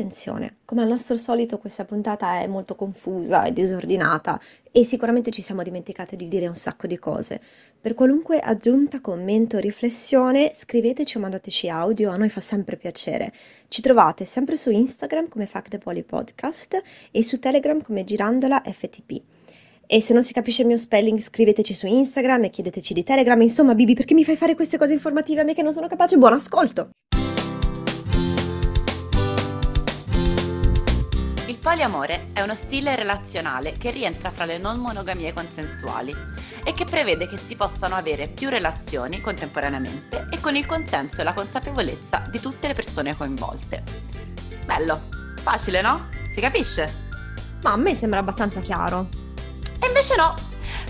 Attenzione, come al nostro solito questa puntata è molto confusa e disordinata e sicuramente ci siamo dimenticate di dire un sacco di cose. Per qualunque aggiunta, commento riflessione, scriveteci o mandateci audio, a noi fa sempre piacere. Ci trovate sempre su Instagram come Fact Podcast e su Telegram come Girandola FTP. E se non si capisce il mio spelling, scriveteci su Instagram e chiedeteci di Telegram. Insomma, Bibi, perché mi fai fare queste cose informative a me che non sono capace? Buon ascolto! Poliamore è uno stile relazionale che rientra fra le non monogamie consensuali e che prevede che si possano avere più relazioni contemporaneamente e con il consenso e la consapevolezza di tutte le persone coinvolte. Bello, facile no? Si capisce? Ma a me sembra abbastanza chiaro. E invece no,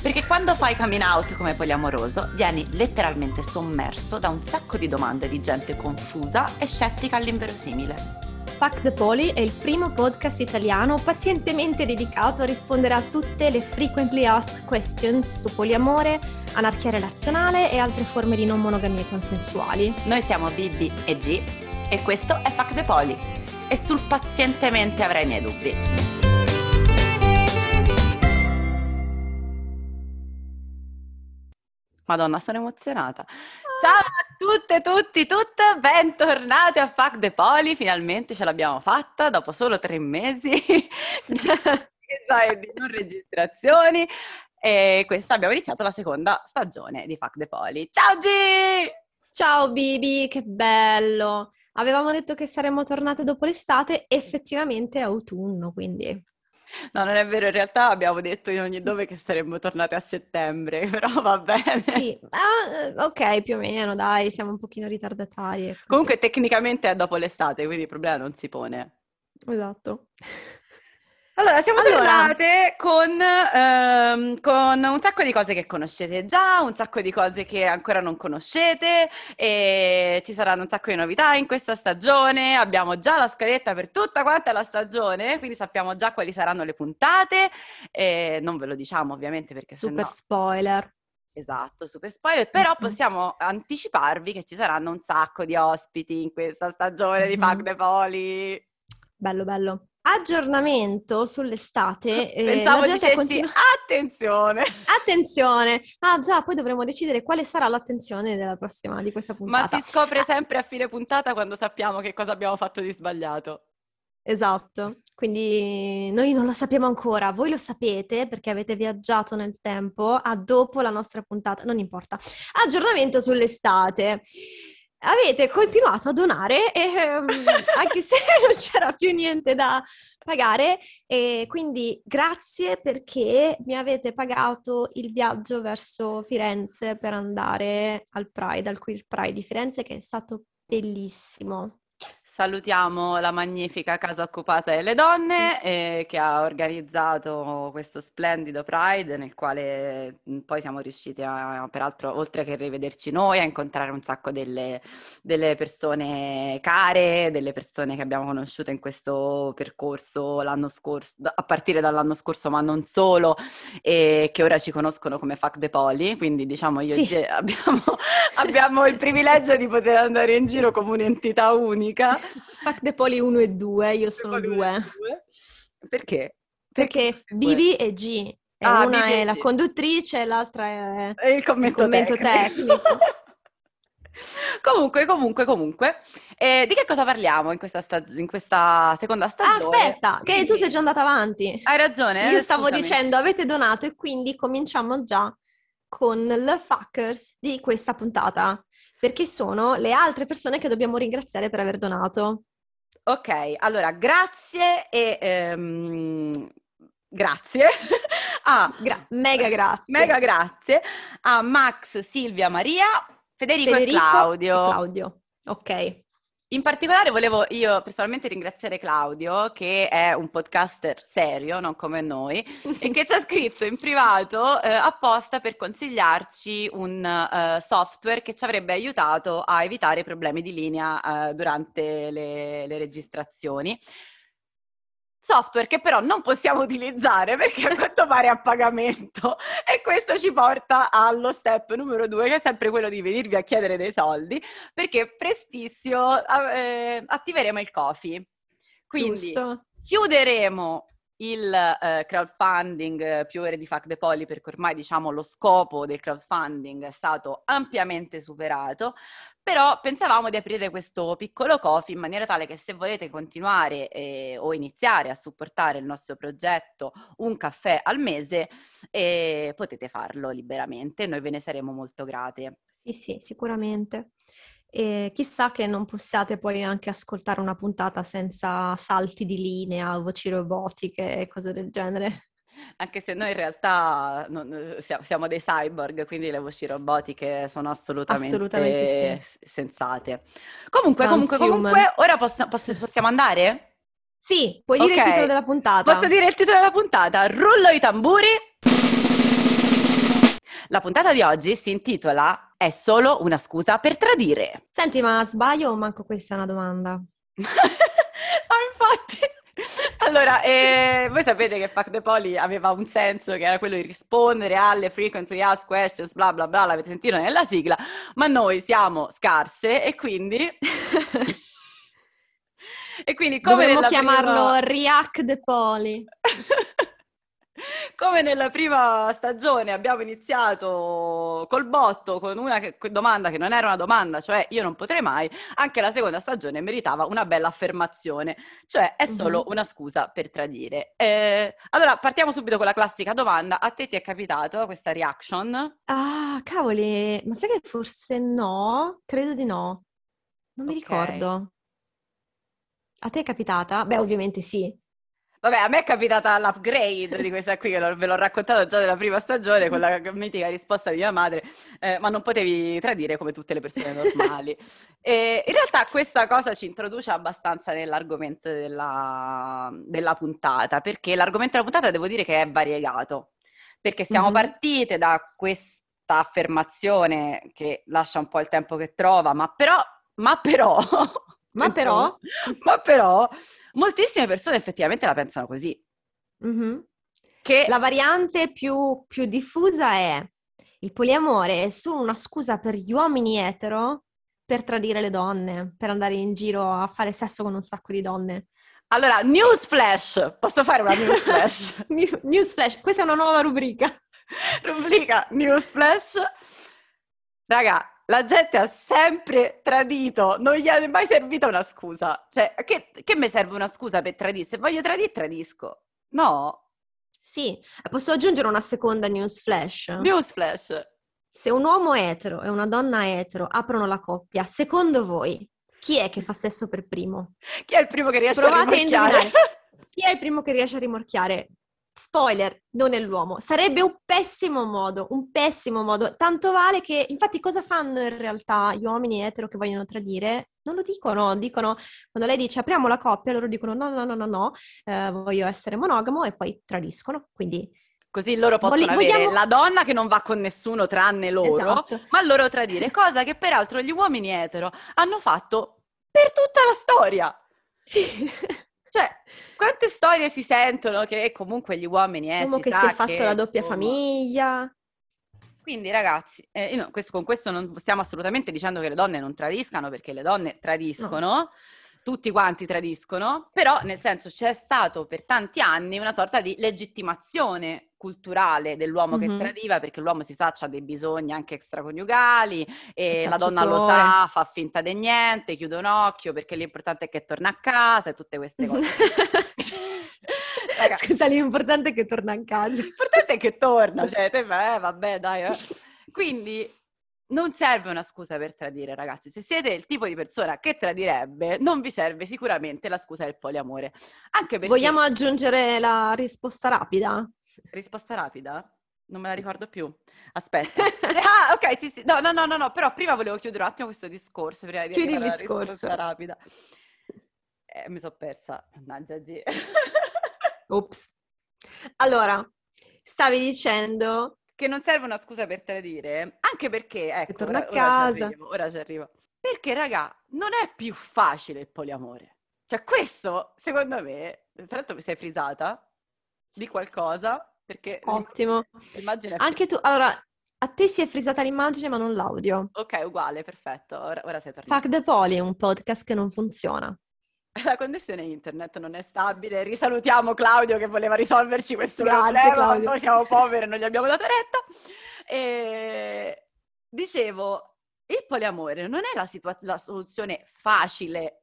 perché quando fai coming out come poliamoroso vieni letteralmente sommerso da un sacco di domande di gente confusa e scettica all'inverosimile. Fuck the Poly è il primo podcast italiano pazientemente dedicato a rispondere a tutte le frequently asked questions su poliamore, anarchia relazionale e altre forme di non monogamie consensuali. Noi siamo Bibi e G e questo è Fuck the Poly e sul pazientemente avrai i miei dubbi. Madonna, sono emozionata. Ciao a tutte, tutti, tutte, bentornati a Fuck the Poli, finalmente ce l'abbiamo fatta dopo solo tre mesi di non registrazioni e questa abbiamo iniziato la seconda stagione di Fuck the Poli. Ciao G! Ciao Bibi, che bello! Avevamo detto che saremmo tornate dopo l'estate, effettivamente è autunno, quindi No, non è vero, in realtà abbiamo detto in ogni dove che saremmo tornate a settembre, però va bene. Sì, ah, ok, più o meno, dai, siamo un pochino ritardatari. Comunque tecnicamente è dopo l'estate, quindi il problema non si pone. Esatto. Allora, siamo allora... tornate con, ehm, con, un sacco di cose che conoscete già, un sacco di cose che ancora non conoscete e ci saranno un sacco di novità in questa stagione. Abbiamo già la scaletta per tutta quanta la stagione, quindi sappiamo già quali saranno le puntate. E non ve lo diciamo ovviamente perché Super sennò... spoiler. Esatto, super spoiler, però possiamo anticiparvi che ci saranno un sacco di ospiti in questa stagione di Fuck the Poli. Bello, bello. Aggiornamento sull'estate. Eh, Pensavo dicessi continu- attenzione. Attenzione. Ah già, poi dovremo decidere quale sarà l'attenzione della prossima, di questa puntata. Ma si scopre sempre a fine puntata quando sappiamo che cosa abbiamo fatto di sbagliato. Esatto, quindi noi non lo sappiamo ancora, voi lo sapete perché avete viaggiato nel tempo a dopo la nostra puntata, non importa. Aggiornamento sull'estate avete continuato a donare ehm, anche se non c'era più niente da pagare e quindi grazie perché mi avete pagato il viaggio verso Firenze per andare al Pride, al Queer Pride di Firenze che è stato bellissimo. Salutiamo la magnifica Casa Occupata delle Donne eh, che ha organizzato questo splendido Pride nel quale mm, poi siamo riusciti a, peraltro, oltre che rivederci noi, a incontrare un sacco delle, delle persone care, delle persone che abbiamo conosciuto in questo percorso l'anno scorso, a partire dall'anno scorso, ma non solo, e che ora ci conoscono come Fuck the Poli, quindi diciamo io sì. e abbiamo, abbiamo il privilegio di poter andare in giro come un'entità unica. Fuck the Poli 1 e 2, io sono 2. Perché? Perché, Perché Bibi e G. E ah, una Bibi è la conduttrice, l'altra è, è il commento, il commento tecnico. tecnico. comunque, comunque, comunque, eh, di che cosa parliamo in questa, stag- in questa seconda stagione? Ah, aspetta, che tu sei già andata avanti. Hai ragione. Io stavo scusami. dicendo, avete donato e quindi cominciamo già con le fuckers di questa puntata perché sono le altre persone che dobbiamo ringraziare per aver donato. Ok, allora grazie e ehm, grazie a Gra- mega grazie. Mega grazie a Max, Silvia, Maria, Federico, Federico e Claudio. E Claudio. Ok. In particolare volevo io personalmente ringraziare Claudio, che è un podcaster serio, non come noi, e che ci ha scritto in privato eh, apposta per consigliarci un uh, software che ci avrebbe aiutato a evitare problemi di linea uh, durante le, le registrazioni software che però non possiamo utilizzare perché a quanto pare è a pagamento e questo ci porta allo step numero due che è sempre quello di venirvi a chiedere dei soldi perché prestissimo eh, attiveremo il Kofi. Quindi Giusto. chiuderemo il eh, crowdfunding eh, più ore di Fuck the Poly perché ormai diciamo lo scopo del crowdfunding è stato ampiamente superato, però pensavamo di aprire questo piccolo coffee in maniera tale che se volete continuare eh, o iniziare a supportare il nostro progetto un caffè al mese eh, potete farlo liberamente, noi ve ne saremo molto grate. Sì, sì, sicuramente. E chissà che non possiate poi anche ascoltare una puntata senza salti di linea, voci robotiche e cose del genere. Anche se noi in realtà non, siamo dei cyborg, quindi le voci robotiche sono assolutamente, Assolutamente sì. sensate. Comunque, comunque, comunque, ora posso, posso, possiamo andare? Sì, puoi dire Ok. il titolo della puntata. Posso dire il titolo della puntata? Rullo i tamburi. La puntata di oggi si intitola È solo una scusa per tradire. Senti, ma sbaglio o manco questa è una domanda? ah, infatti. Allora, eh, voi sapete che Fuck the Poly aveva un senso che era quello di rispondere alle frequently asked questions, bla bla bla, l'avete sentito nella sigla, ma noi siamo scarse e quindi... e quindi come Dovremmo chiamarlo prima- React the Poly. Come nella prima stagione abbiamo iniziato col botto con una che- domanda che non era una domanda, cioè io non potrei mai, anche la seconda stagione meritava una bella affermazione, cioè è solo una scusa per tradire. Eh, allora partiamo subito con la classica domanda, a te ti è capitato questa reaction? Ah, cavoli, ma sai che forse no? Credo di no. Non mi Ok. ricordo. A te è capitata? Beh, ovviamente sì. Vabbè, a me è capitata l'upgrade di questa qui, che l'ho- ve l'ho raccontato già nella prima stagione, con la mitica risposta di mia madre, eh, ma non potevi tradire come tutte le persone normali. E in realtà questa cosa ci introduce abbastanza nell'argomento della, della puntata, perché l'argomento della puntata devo dire che è variegato, perché siamo Mhm. partite da questa affermazione che lascia un po' il tempo che trova, ma però, ma però... Ma però? Ma però moltissime persone effettivamente la pensano così. Mhm. Che La variante più, più diffusa è il poliamore è solo una scusa per gli uomini etero per tradire le donne, per andare in giro a fare sesso con un sacco di donne. allora, newsflash, posso fare una newsflash? New- Newsflash, questa è una nuova rubrica. Rubrica newsflash. Raga, la gente ha sempre tradito, non gli è mai servita una scusa. Cioè, che, che mi serve una scusa per tradire? Se voglio tradire, tradisco. No, Sì, posso aggiungere una seconda newsflash? newsflash. Se un uomo etero e una donna etero aprono la coppia, secondo voi chi è che fa sesso per primo? Chi è il primo che riesce Provate a a rimorchiare? indovinare. Chi è il primo che riesce a rimorchiare? Spoiler, non è l'uomo. Sarebbe un pessimo modo, un pessimo modo. Tanto vale che, infatti, cosa fanno in realtà gli uomini etero che vogliono tradire? Non lo dicono, dicono, quando lei dice apriamo la coppia, loro dicono no, no, no, no, no, eh, voglio essere monogamo e poi tradiscono. Quindi, Così loro possono Voli- avere vogliamo- la donna che non va con nessuno tranne loro, Esatto. ma loro tradire, cosa che peraltro gli uomini etero hanno fatto per tutta la storia. sì. Cioè, quante storie si sentono che comunque gli uomini eh, Uomo si che si è fatto la doppia insomma, famiglia. Quindi ragazzi, eh, no- questo- con questo non stiamo assolutamente dicendo che le donne non tradiscano, perché le donne tradiscono, tutti quanti tradiscono, però nel senso c'è stato per tanti anni una sorta di legittimazione culturale dell'uomo Mhm. che tradiva, perché l'uomo si sa ha dei bisogni anche extraconiugali e la donna lo sa, fa finta di niente, chiude un occhio perché l'importante è che torna a casa e tutte queste cose. Raga, Scusa, l'importante è che torna a casa. L'importante è che torna, cioè, te eh, vabbè, dai. eh. Quindi non serve una scusa per tradire, ragazzi. Se siete il tipo di persona che tradirebbe, non vi serve sicuramente la scusa del poliamore. Anche perché... Vogliamo aggiungere la risposta rapida? Risposta rapida? Non me la ricordo più. Aspetta. ah, ok, sì, sì. No, no, no, no, no, però prima volevo chiudere un attimo questo discorso. Prima di Chiudi il discorso. risposta rapida. Eh, mi sono persa. Mannaggia, G. Ops. Allora, stavi dicendo che non serve una scusa per tradire, anche perché, ecco, torna ora, a ora ci casa. arrivo, ora ci arrivo. Perché, raga, non è più facile il poliamore. Cioè, questo, secondo me, tra l'altro mi sei frisata di qualcosa, perché Ottimo. l'immagine è... Anche tu, allora, a te si è frisata l'immagine ma non l'audio. Ok, uguale, perfetto, ora, ora sei tornata. Fuck the Poly è un podcast che non funziona. la connessione internet non è stabile. Risalutiamo Claudio che voleva risolverci questo Grazie, problema. Claudio. Noi siamo poveri e non gli abbiamo dato retta. E dicevo, il poliamore non è la, situa- la soluzione facile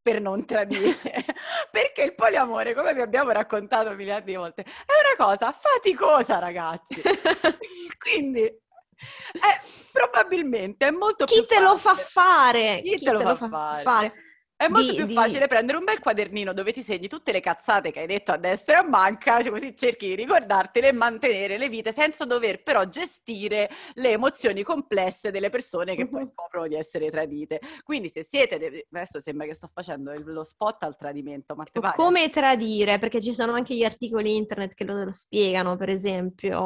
per non tradire, perché il poliamore, come vi abbiamo raccontato miliardi di volte, è una cosa faticosa, ragazzi. Quindi è, probabilmente è molto Chi te lo fa facile- fare? Chi te lo fa fare? È molto Di- più di- facile prendere un bel quadernino dove ti segni tutte le cazzate che hai detto a destra e a manca, cioè così cerchi di ricordartele e mantenere le vite senza dover però gestire le emozioni complesse delle persone che poi scoprono di essere tradite. Quindi se siete, de- adesso sembra che sto facendo lo spot al tradimento, ma Tipo? Come tradire? Perché ci sono anche gli articoli internet che lo, lo spiegano, per esempio.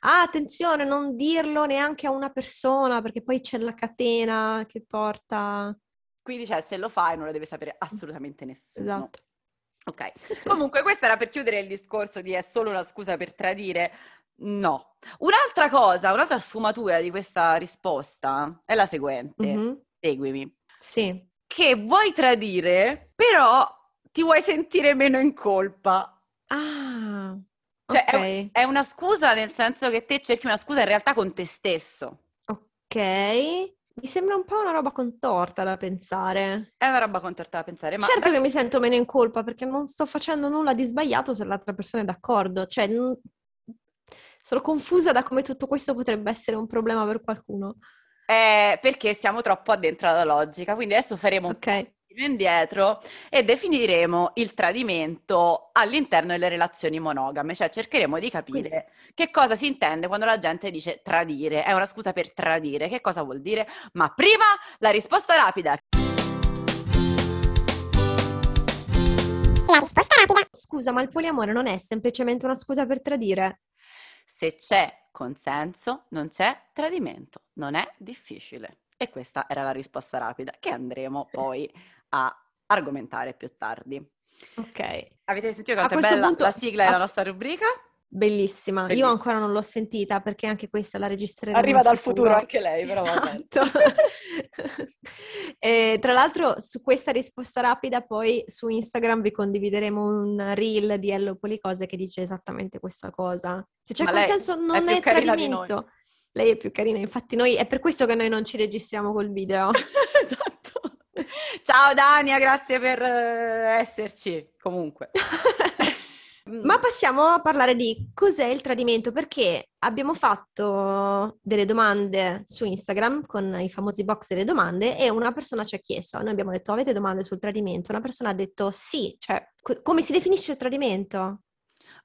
Ah, attenzione, non dirlo neanche a una persona, perché poi c'è la catena che porta... Quindi cioè, se lo fai non lo deve sapere assolutamente nessuno. Esatto. Ok, comunque questo era per chiudere il discorso di è solo una scusa per tradire. No. Un'altra cosa, un'altra sfumatura di questa risposta è la seguente. Mhm. Seguimi. Sì. Che vuoi tradire, però ti vuoi sentire meno in colpa. Ah, Cioè ok. è, è una scusa nel senso che te cerchi una scusa in realtà con te stesso. Ok. Mi sembra un po' una roba contorta da pensare. È una roba contorta da pensare, ma Certo che mi sento meno in colpa perché non sto facendo nulla di sbagliato se l'altra persona è d'accordo. Cioè, n- sono confusa da come tutto questo potrebbe essere un problema per qualcuno. Eh, perché siamo troppo addentro alla logica. Quindi adesso faremo un Ok. passo indietro e definiremo il tradimento all'interno delle relazioni monogame, cioè cercheremo di capire che cosa si intende quando la gente dice tradire. È una scusa per tradire, che cosa vuol dire? Ma prima la risposta rapida. La risposta rapida. Scusa, ma il poliamore non è semplicemente una scusa per tradire? Se c'è consenso, non c'è tradimento. Non è difficile. E questa era la risposta rapida che andremo poi a argomentare più tardi. Ok, Avete sentito A quanto è bella punto- la sigla della a- nostra rubrica? bellissima. Io Bellissima. ancora non l'ho sentita perché anche questa la registreremo Arriva dal futuro anche lei, Esatto. però bene. E, tra l'altro, su questa risposta rapida, poi su Instagram vi condivideremo un reel di Ello Policose che dice esattamente questa cosa. Se c'è Ma consenso, è non è, noi. tradimento. Lei è più carina, infatti, noi è per questo che noi non ci registriamo col video. esatto. Ciao Dania, grazie per eh, esserci. Comunque. Ma passiamo a parlare di cos'è il tradimento, perché abbiamo fatto delle domande su Instagram con i famosi box delle domande e una persona ci ha chiesto, noi abbiamo detto avete domande sul tradimento? Una persona ha detto sì, cioè co- come si definisce il tradimento?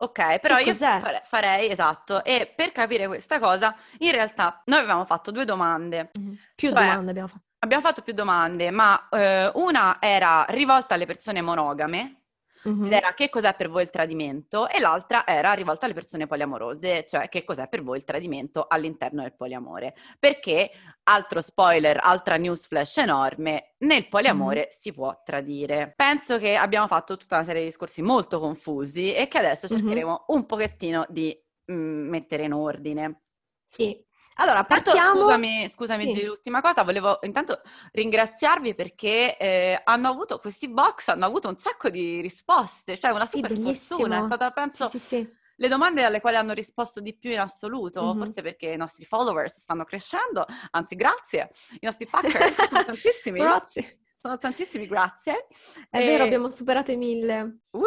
Ok, però Che io cos'è? fare- farei, esatto, e per capire questa cosa, in realtà noi avevamo fatto due domande. Più Cioè, domande abbiamo fatto. Abbiamo fatto più domande, ma eh, una era rivolta alle persone monogame, Mhm. ed era che cos'è per voi il tradimento, e l'altra era rivolta alle persone poliamorose, cioè che cos'è per voi il tradimento all'interno del poliamore. Perché, altro spoiler, altra news flash enorme, nel poliamore si può tradire. Penso che abbiamo fatto tutta una serie di discorsi molto confusi e che adesso cercheremo un pochettino di mm, mettere in ordine. Sì. Allora, Tanto, partiamo... scusami, scusami Sì. L'ultima cosa, volevo intanto ringraziarvi perché eh, hanno avuto, questi box hanno avuto un sacco di risposte, cioè una Sì, super bellissimo. fortuna, è stata penso Sì, sì, sì. le domande alle quali hanno risposto di più in assoluto, Mhm. forse perché i nostri followers stanno crescendo, anzi grazie, i nostri packers sono tantissimi, Grazie. sono tantissimi, grazie. È E- vero, abbiamo superato i mille. Uh!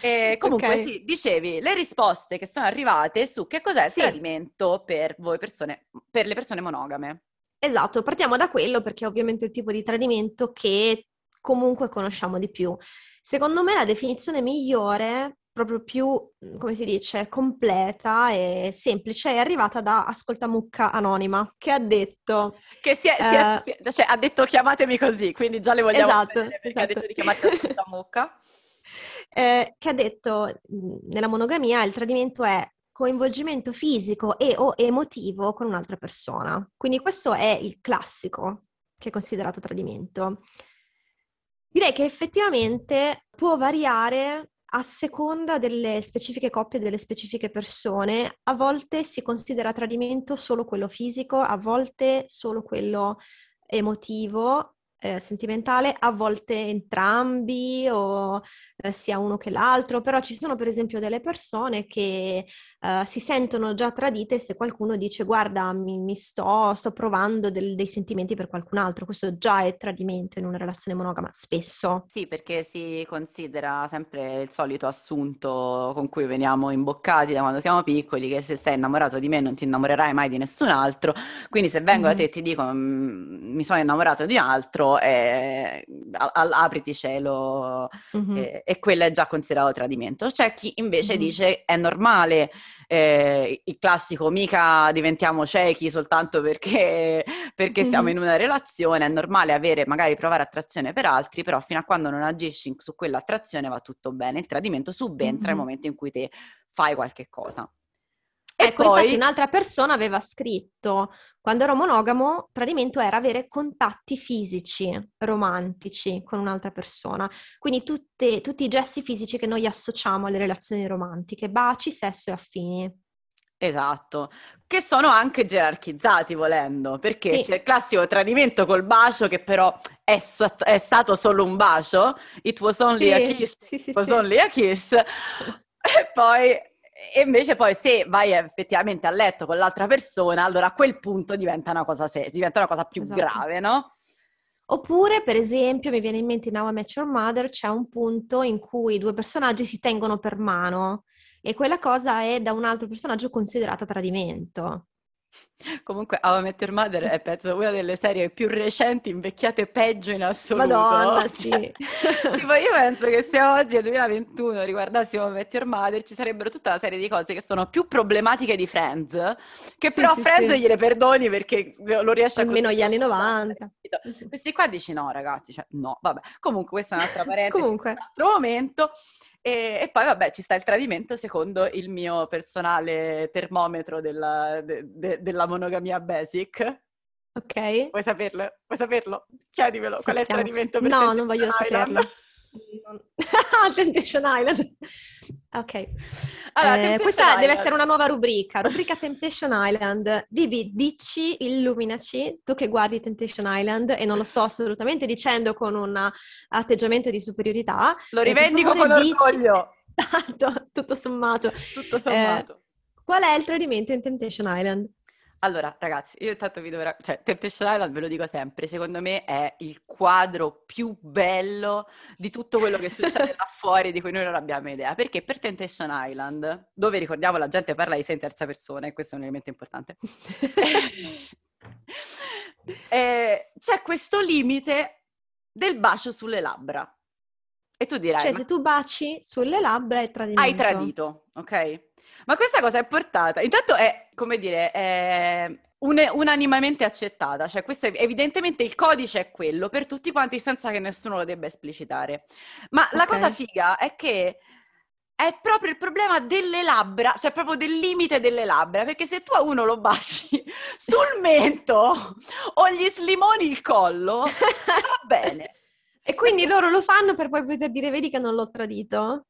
E comunque Ok. sì, dicevi le risposte che sono arrivate su che cos'è il Sì. tradimento per voi persone, per le persone monogame. Esatto, partiamo da quello perché è ovviamente il tipo di tradimento che comunque conosciamo di più. Secondo me la definizione migliore, proprio più, come si dice, completa e semplice, è arrivata da Ascoltamucca Anonima, che ha detto... Che si è, si è- Eh, si è- cioè, ha detto chiamatemi così, quindi già le vogliamo Esatto, perché ha detto esatto. di chiamarsi la mucca. eh, che ha detto nella monogamia il tradimento è coinvolgimento fisico e o emotivo con un'altra persona. Quindi questo è il classico che è considerato tradimento. Direi che effettivamente può variare a seconda delle specifiche coppie, delle specifiche persone. A volte si considera tradimento solo quello fisico, a volte solo quello emotivo. Eh, sentimentale, a volte entrambi o eh, sia uno che l'altro, però ci sono per esempio delle persone che eh, si sentono già tradite se qualcuno dice guarda mi, mi sto, sto, provando del, dei sentimenti per qualcun altro, questo già è tradimento in una relazione monogama, spesso. Sì, perché si considera sempre il solito assunto con cui veniamo imboccati da quando siamo piccoli, che se sei innamorato di me non ti innamorerai mai di nessun altro, quindi se vengo mm-hmm. da te e ti dico mm, mi sono innamorato di un altro, eh, apriti cielo mm-hmm. eh, e quello è già considerato tradimento. C'è chi invece mm-hmm. dice è normale, eh, il classico mica diventiamo ciechi soltanto perché, perché mm-hmm. siamo in una relazione, è normale avere, magari provare attrazione per altri, però fino a quando non agisci su quell'attrazione va tutto bene. Il tradimento subentra nel momento in cui te fai qualche cosa. Ecco, poi... infatti un'altra persona aveva scritto, quando ero monogamo, tradimento era avere contatti fisici, romantici con un'altra persona. Quindi tutte, tutti i gesti fisici che noi associamo alle relazioni romantiche, baci, sesso e affini. Esatto, che sono anche gerarchizzati volendo, perché sì. c'è il classico tradimento col bacio che però è, so- è stato solo un bacio, it was only sì, a kiss, sì, it was only a kiss, e poi e invece poi se vai effettivamente a letto con l'altra persona, allora a quel punto diventa una cosa, se- diventa una cosa più esatto. grave, no? Oppure, per esempio, mi viene in mente in Now I Met Your Mother, c'è un punto in cui due personaggi si tengono per mano e quella cosa è da un altro personaggio considerata tradimento. Comunque, How I Met Your Mother è penso una delle serie più recenti, invecchiate peggio in assoluto. Madonna, sì. tipo, io penso che se oggi, nel 2021, riguardassimo How I Met Your Mother, ci sarebbero tutta una serie di cose che sono più problematiche di Friends, che sì, però sì, Friends sì. gliele perdoni perché lo riesce Almeno a... Almeno gli anni 90. Questi qua dici no, ragazzi, cioè no, vabbè. Comunque, questa è un'altra parentesi, Comunque. un altro momento. E, e, poi vabbè ci sta il tradimento secondo il mio personale termometro della, de, de, della monogamia basic. Ok. Vuoi saperlo? Vuoi saperlo? Chiedimelo, Sappiamo. qual è il tradimento per No, non voglio saperlo. Temptation Island. Ok. Allora, eh, questa Island. deve essere una nuova rubrica, rubrica Temptation Island. Vivi, dici, illuminaci, tu che guardi Temptation Island e non lo sto assolutamente dicendo con un atteggiamento di superiorità. Lo rivendico con dici... orgoglio. tutto sommato. Tutto sommato. Eh, qual è il tradimento in Temptation Island? Allora, ragazzi, io intanto vi dovrò... Cioè, Temptation Island, ve lo dico sempre, secondo me è il quadro più bello di tutto quello che succede là fuori di cui noi non abbiamo idea. Perché per Temptation Island, dove ricordiamo la gente parla di sé in terza persona, e questo è un elemento importante, eh, c'è questo limite del bacio sulle labbra. E tu dirai... Cioè, ma... se tu baci sulle labbra è tradimento. Hai tradito, ok? Ma questa cosa è portata, intanto è, come dire, è un- unanimamente accettata, cioè questo è, evidentemente il codice è quello per tutti quanti senza che nessuno lo debba esplicitare. Ma la cosa figa è che è proprio il problema delle labbra, cioè proprio del limite delle labbra, perché se tu a uno lo baci sul mento o gli slimoni il collo, va bene. E quindi loro lo fanno per poi poter dire, vedi che non l'ho tradito?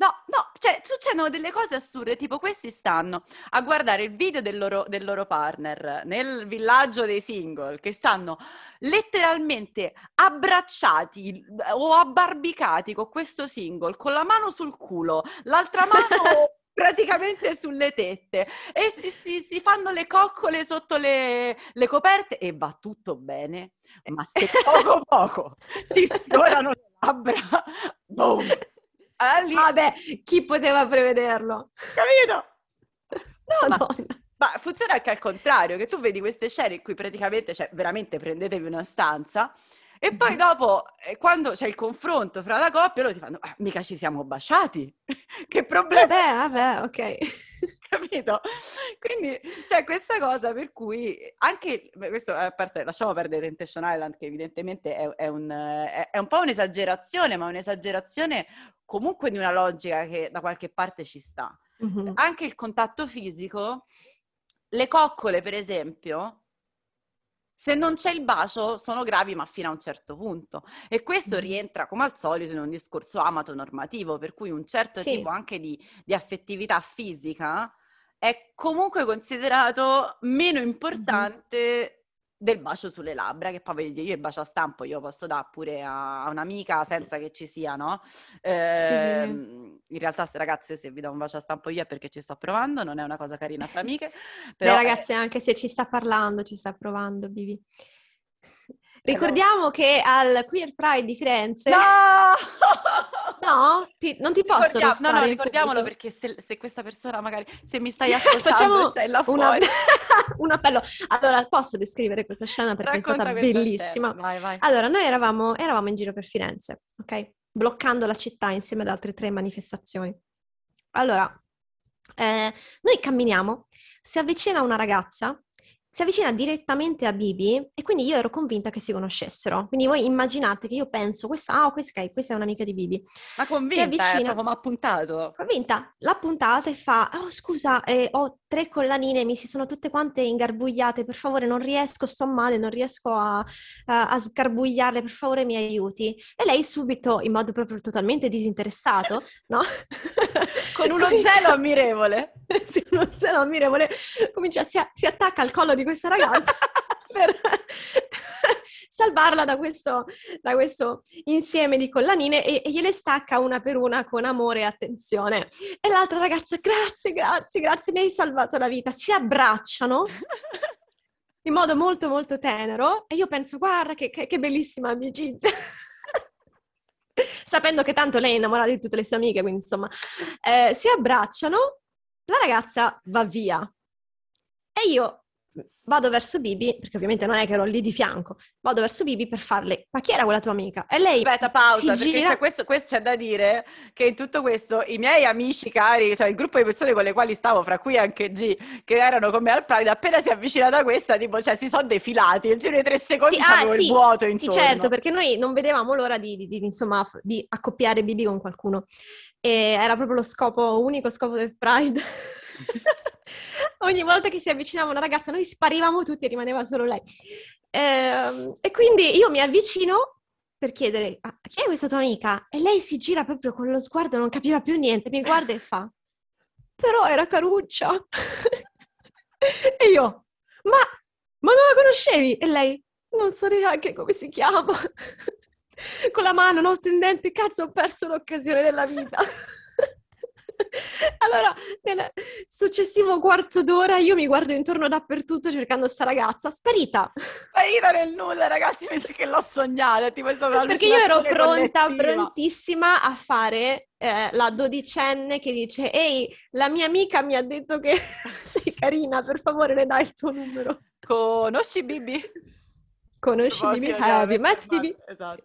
No, no, cioè succedono delle cose assurde, tipo questi stanno a guardare il video del loro, del loro partner nel villaggio dei single, che stanno letteralmente abbracciati o abbarbicati con questo single, con la mano sul culo, l'altra mano praticamente sulle tette e si, si, si, fanno le coccole sotto le, le, coperte e va tutto bene, ma se poco poco si sfiorano le labbra, boom! Ah. Vabbè, chi poteva prevederlo? Capito? No, ma, ma, funziona anche al contrario, che tu vedi queste scene in cui praticamente, cioè, veramente prendetevi una stanza e poi dopo, eh, quando c'è il confronto fra la coppia, loro ti fanno, ah, mica ci siamo baciati. che problema? Vabbè, vabbè, ok. Capito? Quindi c'è questa cosa per cui anche, questo a parte, lasciamo perdere Temptation Island che evidentemente è, è, un, è, è un po' un'esagerazione, ma un'esagerazione comunque di una logica che da qualche parte ci sta. Mm-hmm. Anche il contatto fisico, le coccole per esempio, se non c'è il bacio sono gravi ma fino a un certo punto e questo rientra come al solito in un discorso amato-normativo per cui un certo sì. tipo anche di, di, affettività fisica è comunque considerato meno importante mm-hmm del bacio sulle labbra, che poi voglio dire, io il bacio a stampo io posso dare pure a, un'amica senza che ci sia, no? Eh, Sì. In realtà, se ragazze, se vi do un bacio a stampo io è perché ci sto provando, non è una cosa carina fra amiche. Beh, Però, ragazze, anche se ci sta parlando, ci sta provando, Bibi. Ricordiamo che al Queer Pride di Firenze... No! No? Ti- non ti posso Ricordiamo- no, no, ricordiamolo perché se, se questa persona magari, se mi stai ascoltando Facciamo sei là una- fuori, un appello. Allora, posso descrivere questa scena perché è racconta stata questa bellissima. Vai, vai. Allora, noi eravamo, eravamo in giro per Firenze, ok? Bloccando la città insieme ad altre tre manifestazioni. Allora, eh, noi camminiamo, si avvicina una ragazza, si avvicina direttamente a Bibi e quindi io ero convinta che si conoscessero. Quindi voi immaginate che io penso, questa, ah, questa, ok, questa è un'amica di Bibi. Ma convinta, eh, avvicina. proprio mi ha puntato. Convinta, l'ha puntata e fa, oh scusa, eh, ho tre collanine, mi si sono tutte quante ingarbugliate, per favore non riesco, sto male, non riesco a, a, a sgarbugliarle, per favore mi aiuti. E lei subito, in modo proprio totalmente disinteressato, no? Con uno Comincia- zelo ammirevole. sì, uno zelo ammirevole, comincia, si, si attacca al collo di questa ragazza per salvarla da questo, da questo insieme di collanine e, e gliele stacca una per una con amore e attenzione. E l'altra ragazza, grazie, grazie, grazie, mi hai salvato la vita. Si abbracciano in modo molto, molto tenero e io penso, guarda che, che- che bellissima amicizia. Sapendo che tanto lei è innamorata di tutte le sue amiche, quindi insomma, eh, si abbracciano, la ragazza va via. E io vado verso Bibi, perché ovviamente non è che ero lì di fianco, vado verso Bibi per farle, ma chi era quella tua amica? E lei Aspetta, pausa, si gira- c'è, questo, questo c'è da dire che in tutto questo i miei amici cari, cioè il gruppo di persone con le quali stavo, fra cui anche G, che erano con me al Pride, appena si è avvicinata questa, tipo, cioè si sono defilati, nel giro di tre secondi Sì, ah, il sì, vuoto Sì, intorno. certo, perché noi non vedevamo l'ora di, di- di, insomma, di accoppiare Bibi con qualcuno. E era proprio lo scopo, unico scopo del Pride. Ogni volta che si avvicinava una ragazza, noi sparivamo tutti e rimaneva solo lei. Ehm, e quindi io mi avvicino per chiedere "Ah, chi è questa tua amica? E lei si gira proprio con lo sguardo, non capiva più niente, mi guarda e fa, però era Caruccia. e io, ma, ma non la conoscevi? E lei, non so neanche come si chiama. Con la mano, no, tendente, cazzo, ho perso l'occasione della vita. Allora, nel successivo quarto d'ora io mi guardo intorno dappertutto cercando sta ragazza, sparita. Sparita nel nulla, ragazzi, mi sa che l'ho sognata, tipo è stata Perché io ero pronta, collettiva. prontissima a fare eh, la dodicenne che dice Ehi, la mia amica mi ha detto che sei carina, per favore le dai il tuo numero. Conosci Bibi? Conosci Bibi? Proposito, Have you met Bibi? Esatto.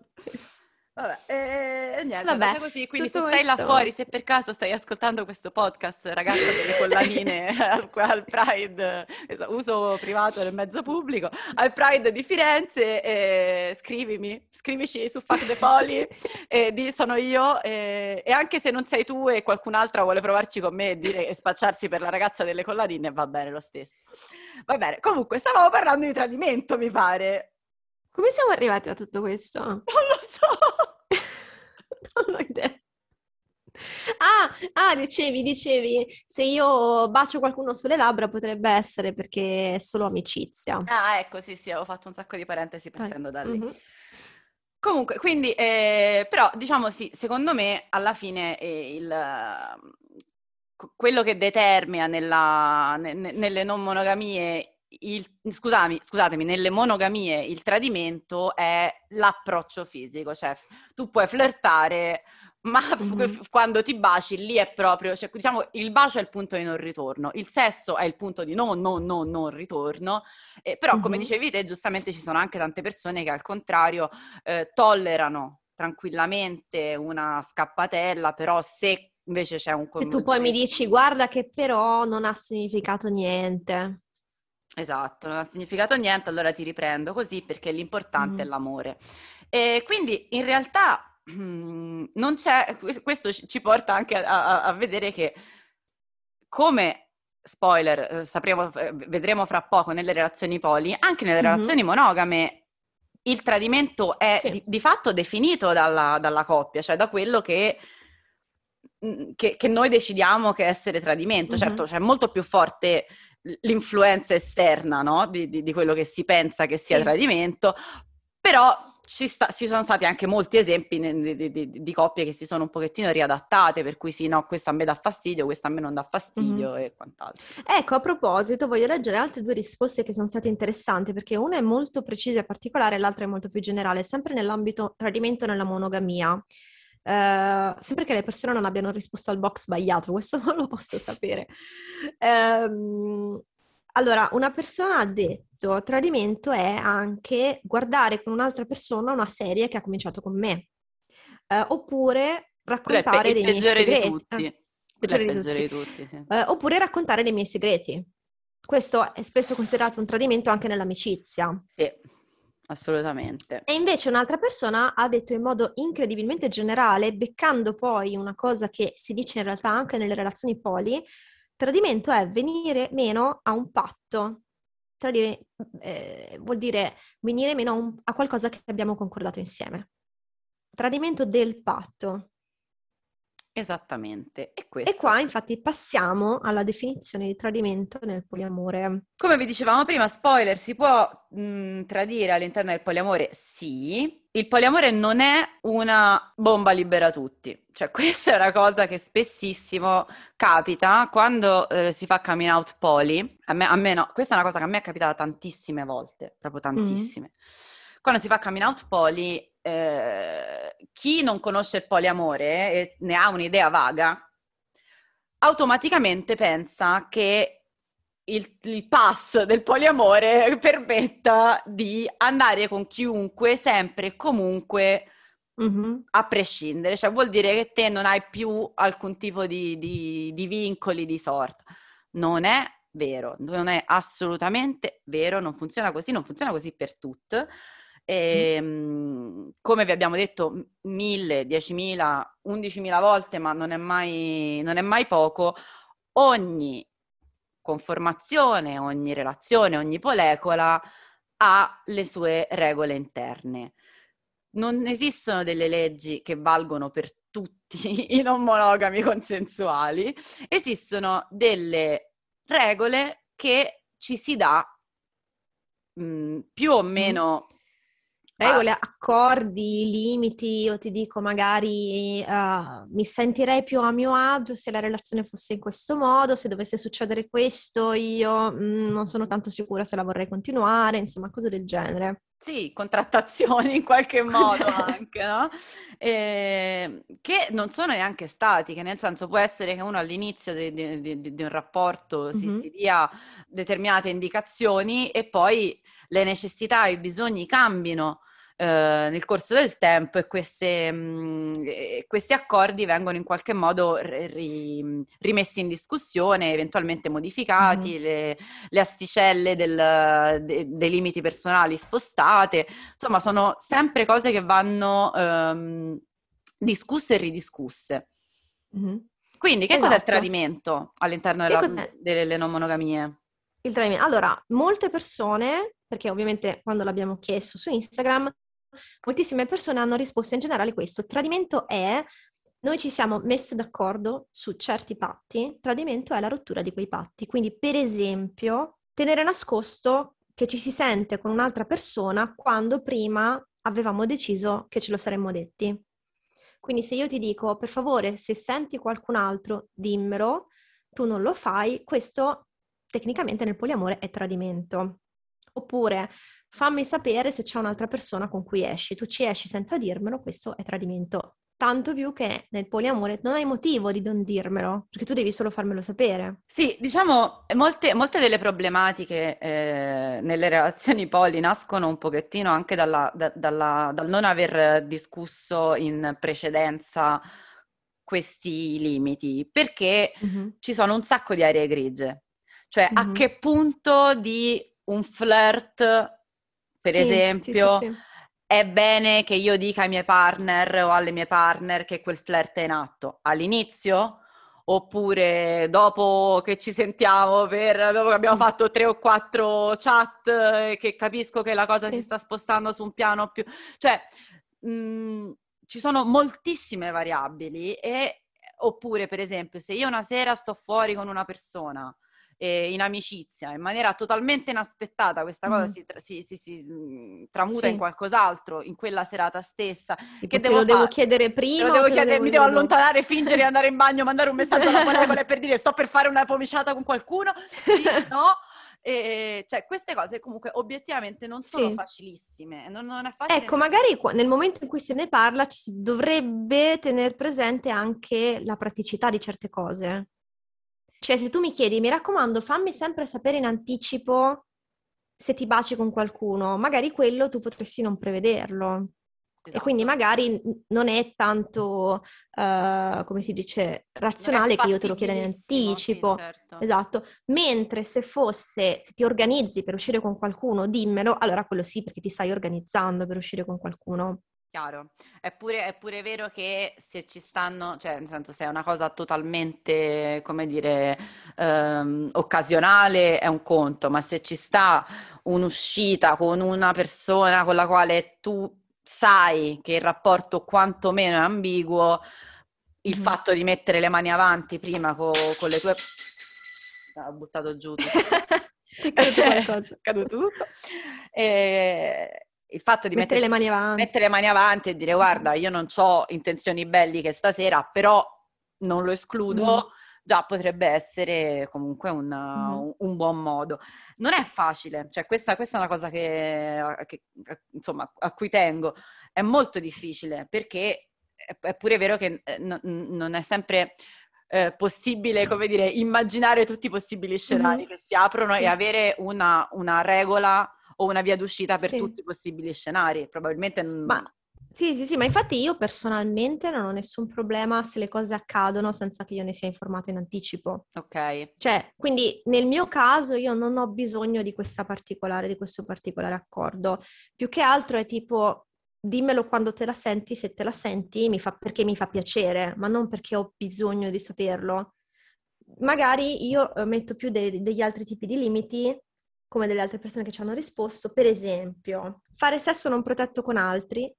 Vabbè, e niente, Vabbè, così. Quindi se sei là fuori, se per caso stai ascoltando questo podcast, ragazza delle collanine al, al Pride, esatto, uso privato nel mezzo pubblico, al Pride di Firenze, eh, scrivimi, scrivici su Fuck the Poli, e di sono io, eh, e anche se non sei tu e qualcun'altra vuole provarci con me e, dire, e spacciarsi per la ragazza delle collanine, va bene lo stesso. Va bene, comunque stavamo parlando di tradimento, mi pare. Come siamo arrivati a tutto questo? Non lo so. Non ho idea. Ah, ah, dicevi, dicevi, se io bacio qualcuno sulle labbra potrebbe essere perché è solo amicizia. Ah, ecco, sì, sì, avevo fatto un sacco di parentesi partendo da lì. Mhm. Comunque, quindi, eh, però, diciamo sì, secondo me, alla fine, eh, il, co- quello che determina nella- ne- ne- nelle non monogamie, il, scusami, scusatemi, nelle monogamie il tradimento è l'approccio fisico, cioè tu puoi flirtare, ma Mhm. f- quando ti baci lì è proprio, cioè, diciamo, il bacio è il punto di non ritorno, il sesso è il punto di non, non, non, non ritorno, eh, però come Mhm. dicevi te, giustamente ci sono anche tante persone che al contrario eh, tollerano tranquillamente una scappatella, però se invece c'è un Se tu poi mi dici, guarda che però non ha significato niente. Esatto, non ha significato niente, allora ti riprendo così perché l'importante è Mhm. l'amore. E quindi in realtà mm, non c'è, questo ci porta anche a, a- a vedere che come spoiler, eh, sapremo, eh, vedremo fra poco nelle relazioni poli, anche nelle Mhm. relazioni monogame il tradimento è Sì. di, di fatto definito dalla, dalla coppia, cioè da quello che, mm, che, che noi decidiamo che essere tradimento. Mhm. Certo, c'è molto più forte l'influenza esterna, no? Di, di, di, quello che si pensa che sia Sì. tradimento, però ci, sta- ci sono stati anche molti esempi di, di- di coppie che si sono un pochettino riadattate, per cui sì, no, questo a me dà fastidio, questo a me non dà fastidio e quant'altro. Ecco, a proposito, voglio leggere altre due risposte che sono state interessanti, perché una è molto precisa e particolare, l'altra è molto più generale, sempre nell'ambito tradimento nella monogamia. Eh, sempre che le persone non abbiano risposto al box sbagliato, questo non lo posso sapere. Ehm, allora, una persona ha detto, tradimento è anche guardare con un'altra persona una serie che ha cominciato con me, Eh, oppure raccontare dei miei segreti. oppure raccontare dei miei segreti. Questo è spesso considerato un tradimento anche nell'amicizia. Sì, assolutamente. E invece un'altra persona ha detto in modo incredibilmente generale, beccando poi una cosa che si dice in realtà anche nelle relazioni poli, tradimento è venire meno a un patto. Tradire eh, vuol dire venire meno a, un- a qualcosa che abbiamo concordato insieme. Tradimento del patto. Esattamente. E E questo, qua infatti passiamo alla definizione di tradimento nel poliamore. come vi dicevamo prima, spoiler, si può mh, tradire all'interno del poliamore? Sì. Il poliamore non è una bomba libera tutti. Cioè, questa è una cosa che spessissimo capita quando eh, si fa coming out poli. A me, a me no, questa è una cosa che a me è capitata tantissime volte, proprio tantissime. Quando si fa coming out poli, eh, chi non conosce il poliamore e ne ha un'idea vaga, automaticamente pensa che il, il pass del poliamore permetta di andare con chiunque, sempre e comunque, Mhm. a prescindere. Cioè vuol dire che te non hai più alcun tipo di, di- di vincoli di sorta. Non è vero, non è assolutamente vero, non funziona così, non funziona così per tutte. E, mm, come vi abbiamo detto mille, diecimila, undicimila volte, ma non è mai, non è mai poco, ogni conformazione, ogni relazione, ogni molecola ha le sue regole interne. Non esistono delle leggi che valgono per tutti i non monogami consensuali, esistono delle regole che ci si dà mh, più o meno Regole, Ah. accordi, limiti, io ti dico magari eh, mi sentirei più a mio agio se la relazione fosse in questo modo, se dovesse succedere questo io mm, non sono tanto sicura se la vorrei continuare, insomma cose del genere. Sì, contrattazioni in qualche modo anche, no? Eh, che non sono neanche statiche, nel senso può essere che uno all'inizio di, di- di- di un rapporto si, Mhm. si dia determinate indicazioni e poi le necessità e i bisogni cambino eh, nel corso del tempo e queste, mh, e questi accordi vengono in qualche modo ri- ri- rimessi in discussione, eventualmente modificati, le, le asticelle del- de- dei limiti personali spostate, insomma sono sempre cose che vanno ehm, discusse e ridiscusse. Mhm. Quindi che cos'è il Esatto. tradimento all'interno della- delle non monogamie? Il tradimento. Allora, molte persone, perché ovviamente quando l'abbiamo chiesto su Instagram, moltissime persone hanno risposto in generale questo. Tradimento è, noi ci siamo messi d'accordo su certi patti, tradimento è la rottura di quei patti. Quindi, per esempio, tenere nascosto che ci si sente con un'altra persona quando prima avevamo deciso che ce lo saremmo detti. Quindi se io ti dico, per favore, se senti qualcun altro, dimmelo, tu non lo fai, questo tecnicamente nel poliamore è tradimento. Oppure fammi sapere se c'è un'altra persona con cui esci, tu ci esci senza dirmelo, questo è tradimento. Tanto più che nel poliamore non hai motivo di non dirmelo, perché tu devi solo farmelo sapere. Sì, diciamo, molte, molte delle problematiche eh, nelle relazioni poli nascono un pochettino anche dalla- da- dalla- dal non aver discusso in precedenza questi limiti, perché ci sono un sacco di aree grigie. Cioè, a Mhm. che punto di un flirt, per Sì, esempio, sì, sì. è bene che io dica ai miei partner o alle mie partner che quel flirt è in atto? All'inizio? Oppure dopo che ci sentiamo, per, dopo che abbiamo Mm. fatto tre o quattro chat e che capisco che la cosa si sta spostando su un piano più... Cioè, mh, ci sono moltissime variabili e oppure, per esempio, se io una sera sto fuori con una persona eh, in amicizia in maniera totalmente inaspettata, questa cosa Mm. si, tra- si- si- si, tramuta Sì. in qualcos'altro in quella serata stessa. Tipo, che devo lo devo chiedere prima lo devo te lo chiedere, devo mi devo allontanare, fingere di andare in bagno, mandare un messaggio alla molecola per dire sto per fare una pomiciata con qualcuno, sì, no? E, cioè, queste cose comunque obiettivamente non sono Sì. facilissime, non, non facile. Ecco, magari nel momento in cui se ne parla ci si dovrebbe tenere presente anche la praticità di certe cose. Cioè, se tu mi chiedi, mi raccomando, fammi sempre sapere in anticipo se ti baci con qualcuno, magari quello tu potresti non prevederlo. E quindi Esatto. magari non è tanto, eh, come si dice, razionale che io te lo chieda in fattibilissimo, sì, anticipo. certo. Esatto, mentre se fosse, se ti organizzi per uscire con qualcuno, dimmelo, allora quello sì, perché ti stai organizzando per uscire con qualcuno. Chiaro. È pure, è pure vero che se ci stanno, cioè nel senso se è una cosa totalmente, come dire, ehm, occasionale è un conto, ma se ci sta un'uscita con una persona con la quale tu sai che il rapporto quantomeno è ambiguo, il Mhm. fatto di mettere le mani avanti prima co- con le tue... Ho buttato giù tutto. È caduto qualcosa. È caduto tutto. E il fatto di Mettere le mettersi- mani avanti. mettere le mani avanti e dire guarda, io non ho intenzioni belliche stasera, però non lo escludo, Mhm. già potrebbe essere comunque un, Mhm. un- buon modo. Non è facile, cioè questa, questa è una cosa che, che, insomma, a cui tengo. È molto difficile perché è, pure vero che eh, no- non è sempre eh, possibile, come dire, immaginare tutti i possibili scenari Mhm. che si aprono Sì. e avere una, una regola o una via d'uscita per Sì. tutti i possibili scenari. Probabilmente Ma sì, sì, sì, ma infatti io personalmente non ho nessun problema se le cose accadono senza che io ne sia informata in anticipo. Ok, Cioè, quindi nel mio caso io non ho bisogno di questa particolare, di questo particolare accordo. Più che altro è tipo, dimmelo quando te la senti, se te la senti, mi fa, perché mi fa piacere, ma non perché ho bisogno di saperlo. Magari io eh, metto più de- degli altri tipi di limiti, come delle altre persone che ci hanno risposto. Per esempio, fare sesso non protetto con altri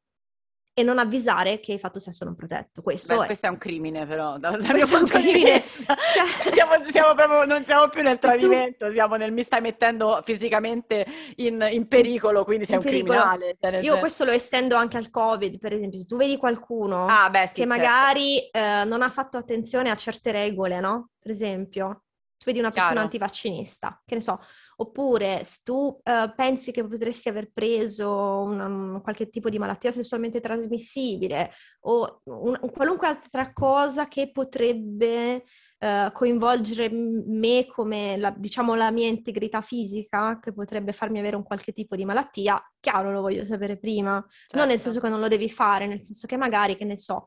e non avvisare che hai fatto sesso non protetto. Questo Beh, è... questo è un crimine però, dal, dal mio punto di vista. Cioè- Cioè, siamo, siamo proprio, non siamo più nel tradimento, siamo nel mi stai mettendo fisicamente in, in pericolo, quindi sei In un pericolo. criminale. cioè, Io senso- questo lo estendo anche al Covid, per esempio, se tu vedi qualcuno Ah, beh, sì, che certo. magari eh, non ha fatto attenzione a certe regole, no? Per esempio, tu vedi una persona Chiaro. antivaccinista, che ne so, oppure se tu eh, pensi che potresti aver preso una- un- qualche tipo di malattia sessualmente trasmissibile o un- qualunque altra cosa che potrebbe eh, coinvolgere me come, la- diciamo, la mia integrità fisica, che potrebbe farmi avere un qualche tipo di malattia, chiaro, lo voglio sapere prima. Non nel Certo. senso che non lo devi fare, nel senso che magari, che ne so,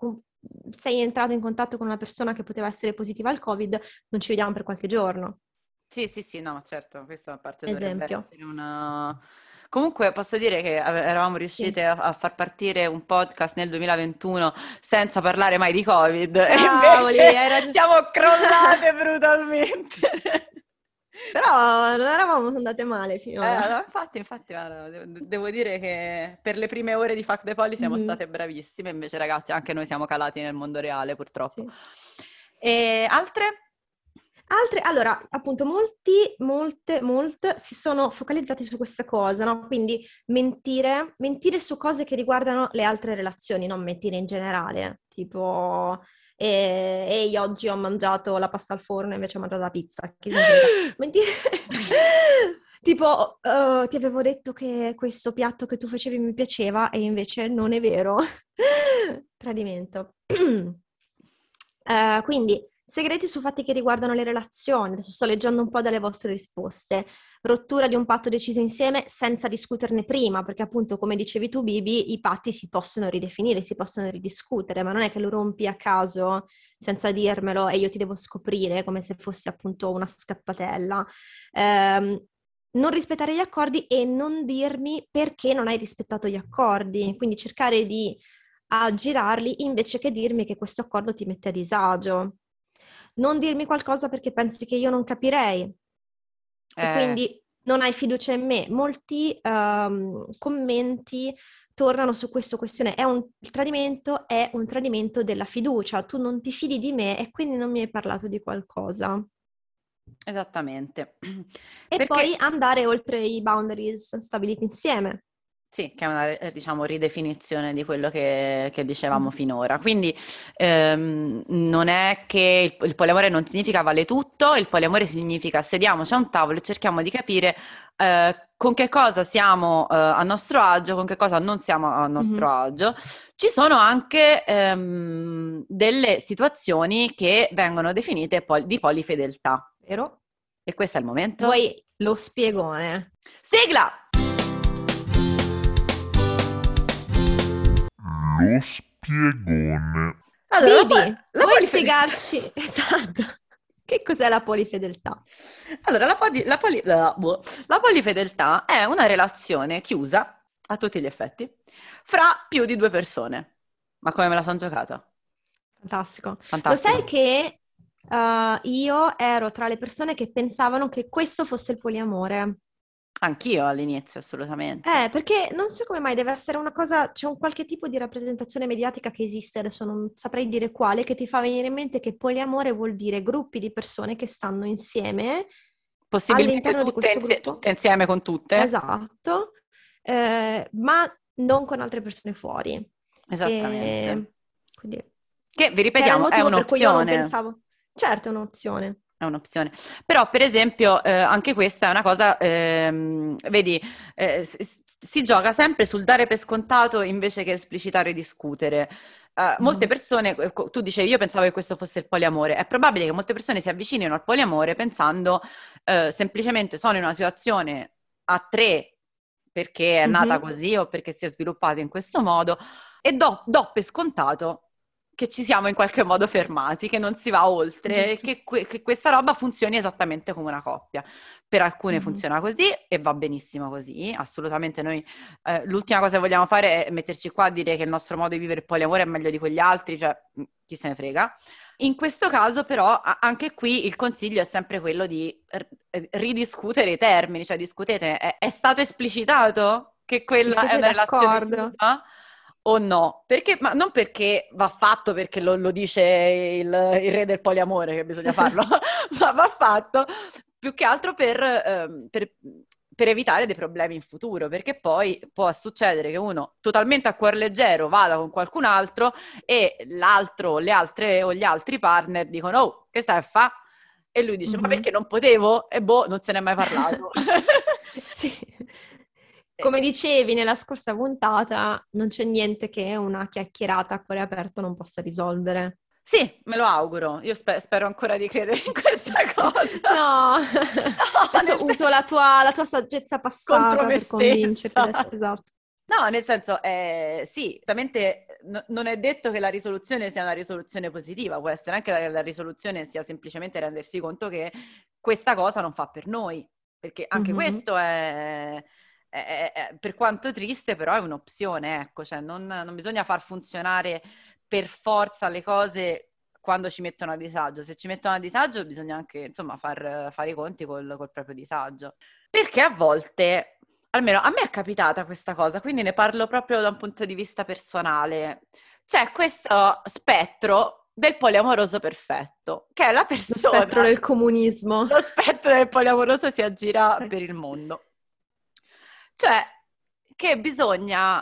sei entrato in contatto con una persona che poteva essere positiva al Covid, non ci vediamo per qualche giorno. Sì, sì, sì, no, certo, questo a parte dovrebbe Esempio. essere una... Comunque posso dire che eravamo riuscite a, a far partire un podcast nel 2021 senza parlare mai di Covid e Cavoli, invece ragione. siamo crollate brutalmente. Però non eravamo andate male Eh, finora. no, infatti, infatti, guarda, devo, dire che per le prime ore di Fact the Poly siamo Mhm. state bravissime, invece ragazzi anche noi siamo calati nel mondo reale purtroppo. Sì. E altre? Altre, allora, appunto, molti, molte, molte si sono focalizzati su questa cosa, no? Quindi mentire, mentire su cose che riguardano le altre relazioni, non mentire in generale, tipo, eh, ehi, oggi ho mangiato la pasta al forno e invece ho mangiato la pizza. Mentire... Tipo, "Oh, ti avevo detto che questo piatto che tu facevi mi piaceva e invece non è vero. Tradimento. Eh, quindi, segreti su fatti che riguardano le relazioni. Adesso sto leggendo un po' dalle vostre risposte. Rottura di un patto deciso insieme senza discuterne prima, perché appunto, come dicevi tu, Bibi, i patti si possono ridefinire, si possono ridiscutere, ma non è che lo rompi a caso senza dirmelo e io ti devo scoprire come se fosse appunto una scappatella. Ehm, non rispettare gli accordi e non dirmi perché non hai rispettato gli accordi, quindi cercare di aggirarli invece che dirmi che questo accordo ti mette a disagio. Non dirmi qualcosa perché pensi che io non capirei e Eh, quindi non hai fiducia in me. Molti ehm, commenti tornano su questa questione. È un, il tradimento è un tradimento della fiducia. Tu non ti fidi di me e quindi non mi hai parlato di qualcosa. Esattamente. E Perché- poi andare oltre i boundaries stabiliti insieme. Sì, che è una, eh, diciamo, ridefinizione di quello che, che dicevamo finora. Quindi ehm, non è che il, il poliamore non significa vale tutto, il poliamore significa sediamoci a un tavolo e cerchiamo di capire eh, con che cosa siamo eh, a nostro agio, con che cosa non siamo a nostro Mhm. agio. Ci sono anche ehm, delle situazioni che vengono definite pol- di polifedeltà. Vero? E questo è il momento. Poi lo spiegone. Sigla! Lo spiegone. Allora, Bibi, la vuoi spiegarci esatto che cos'è la polifedeltà? Allora, la, poli- la poli- la- boh. La polifedeltà è una relazione chiusa, a tutti gli effetti, fra più di due persone. Ma come me la sono giocata? Fantastico. Lo Fantastico. sai che eh, io ero tra le persone che pensavano che questo fosse il poliamore. Anch'io all'inizio, assolutamente. Eh, perché non so come mai deve essere una cosa, c'è un qualche tipo di rappresentazione mediatica che esiste, adesso non saprei dire quale, che ti fa venire in mente che poliamore vuol dire gruppi di persone che stanno insieme, Possibilmente all'interno di tutte, questo insie- gruppo. tutte insieme con tutte. esatto, eh, ma non con altre persone fuori. Esattamente. E quindi, Che, vi che ripetiamo, è un'opzione. pensavo. Certo, è un'opzione. È un'opzione. Però, per esempio, eh, anche questa è una cosa, ehm, vedi, eh, si, si gioca sempre sul dare per scontato invece che esplicitare e discutere. Eh, molte Mhm. persone, eh, tu dicevi, io pensavo che questo fosse il poliamore. È probabile che molte persone si avvicinino al poliamore pensando eh, semplicemente sono in una situazione a tre perché è nata Mhm. così o perché si è sviluppata in questo modo e do, do per scontato che ci siamo in qualche modo fermati, che non si va oltre, Giusto. che, que- che questa roba funzioni esattamente come una coppia. Per alcune Mhm. funziona così e va benissimo così, assolutamente noi eh, l'ultima cosa che vogliamo fare è metterci qua a dire che il nostro modo di vivere il poliamore è meglio di quegli altri, cioè mh, chi se ne frega. In questo caso però anche qui il consiglio è sempre quello di r- ridiscutere i termini, cioè discutete, è, è stato esplicitato che quella è siete una relazione d'accordo. chiusa o no? Perché, ma non perché va fatto perché lo, lo dice il, il re del poliamore che bisogna farlo, ma va fatto più che altro per, ehm, per- per evitare dei problemi in futuro, perché poi può succedere che uno totalmente a cuor leggero vada con qualcun altro e l'altro, le altre o gli altri partner dicono oh, che stai a fa? E lui dice ma Mhm. perché non potevo? E boh, non se ne è mai parlato. Sì. Come dicevi nella scorsa puntata, non c'è niente che una chiacchierata a cuore aperto non possa risolvere. Sì, me lo auguro. Io spe- spero ancora di credere in questa cosa. No, nel uso la tua, la tua saggezza passata Contro me per convincerti. adesso- Esatto. No, nel senso, eh, sì, giustamente no- non è detto che la risoluzione sia una risoluzione positiva, può essere anche che la risoluzione sia semplicemente rendersi conto che questa cosa non fa per noi, perché anche Mhm. questo è, è- è- per quanto triste, però è un'opzione, ecco, cioè non, non bisogna far funzionare per forza le cose quando ci mettono a disagio. Se ci mettono a disagio bisogna anche, insomma, far, fare i conti col, col proprio disagio. Perché a volte, almeno a me è capitata questa cosa, quindi ne parlo proprio da un punto di vista personale. C'è questo spettro del poliamoroso perfetto, che è la Lo persona... spettro del comunismo. Lo spettro del poliamoroso si aggira per il mondo. Cioè, che bisogna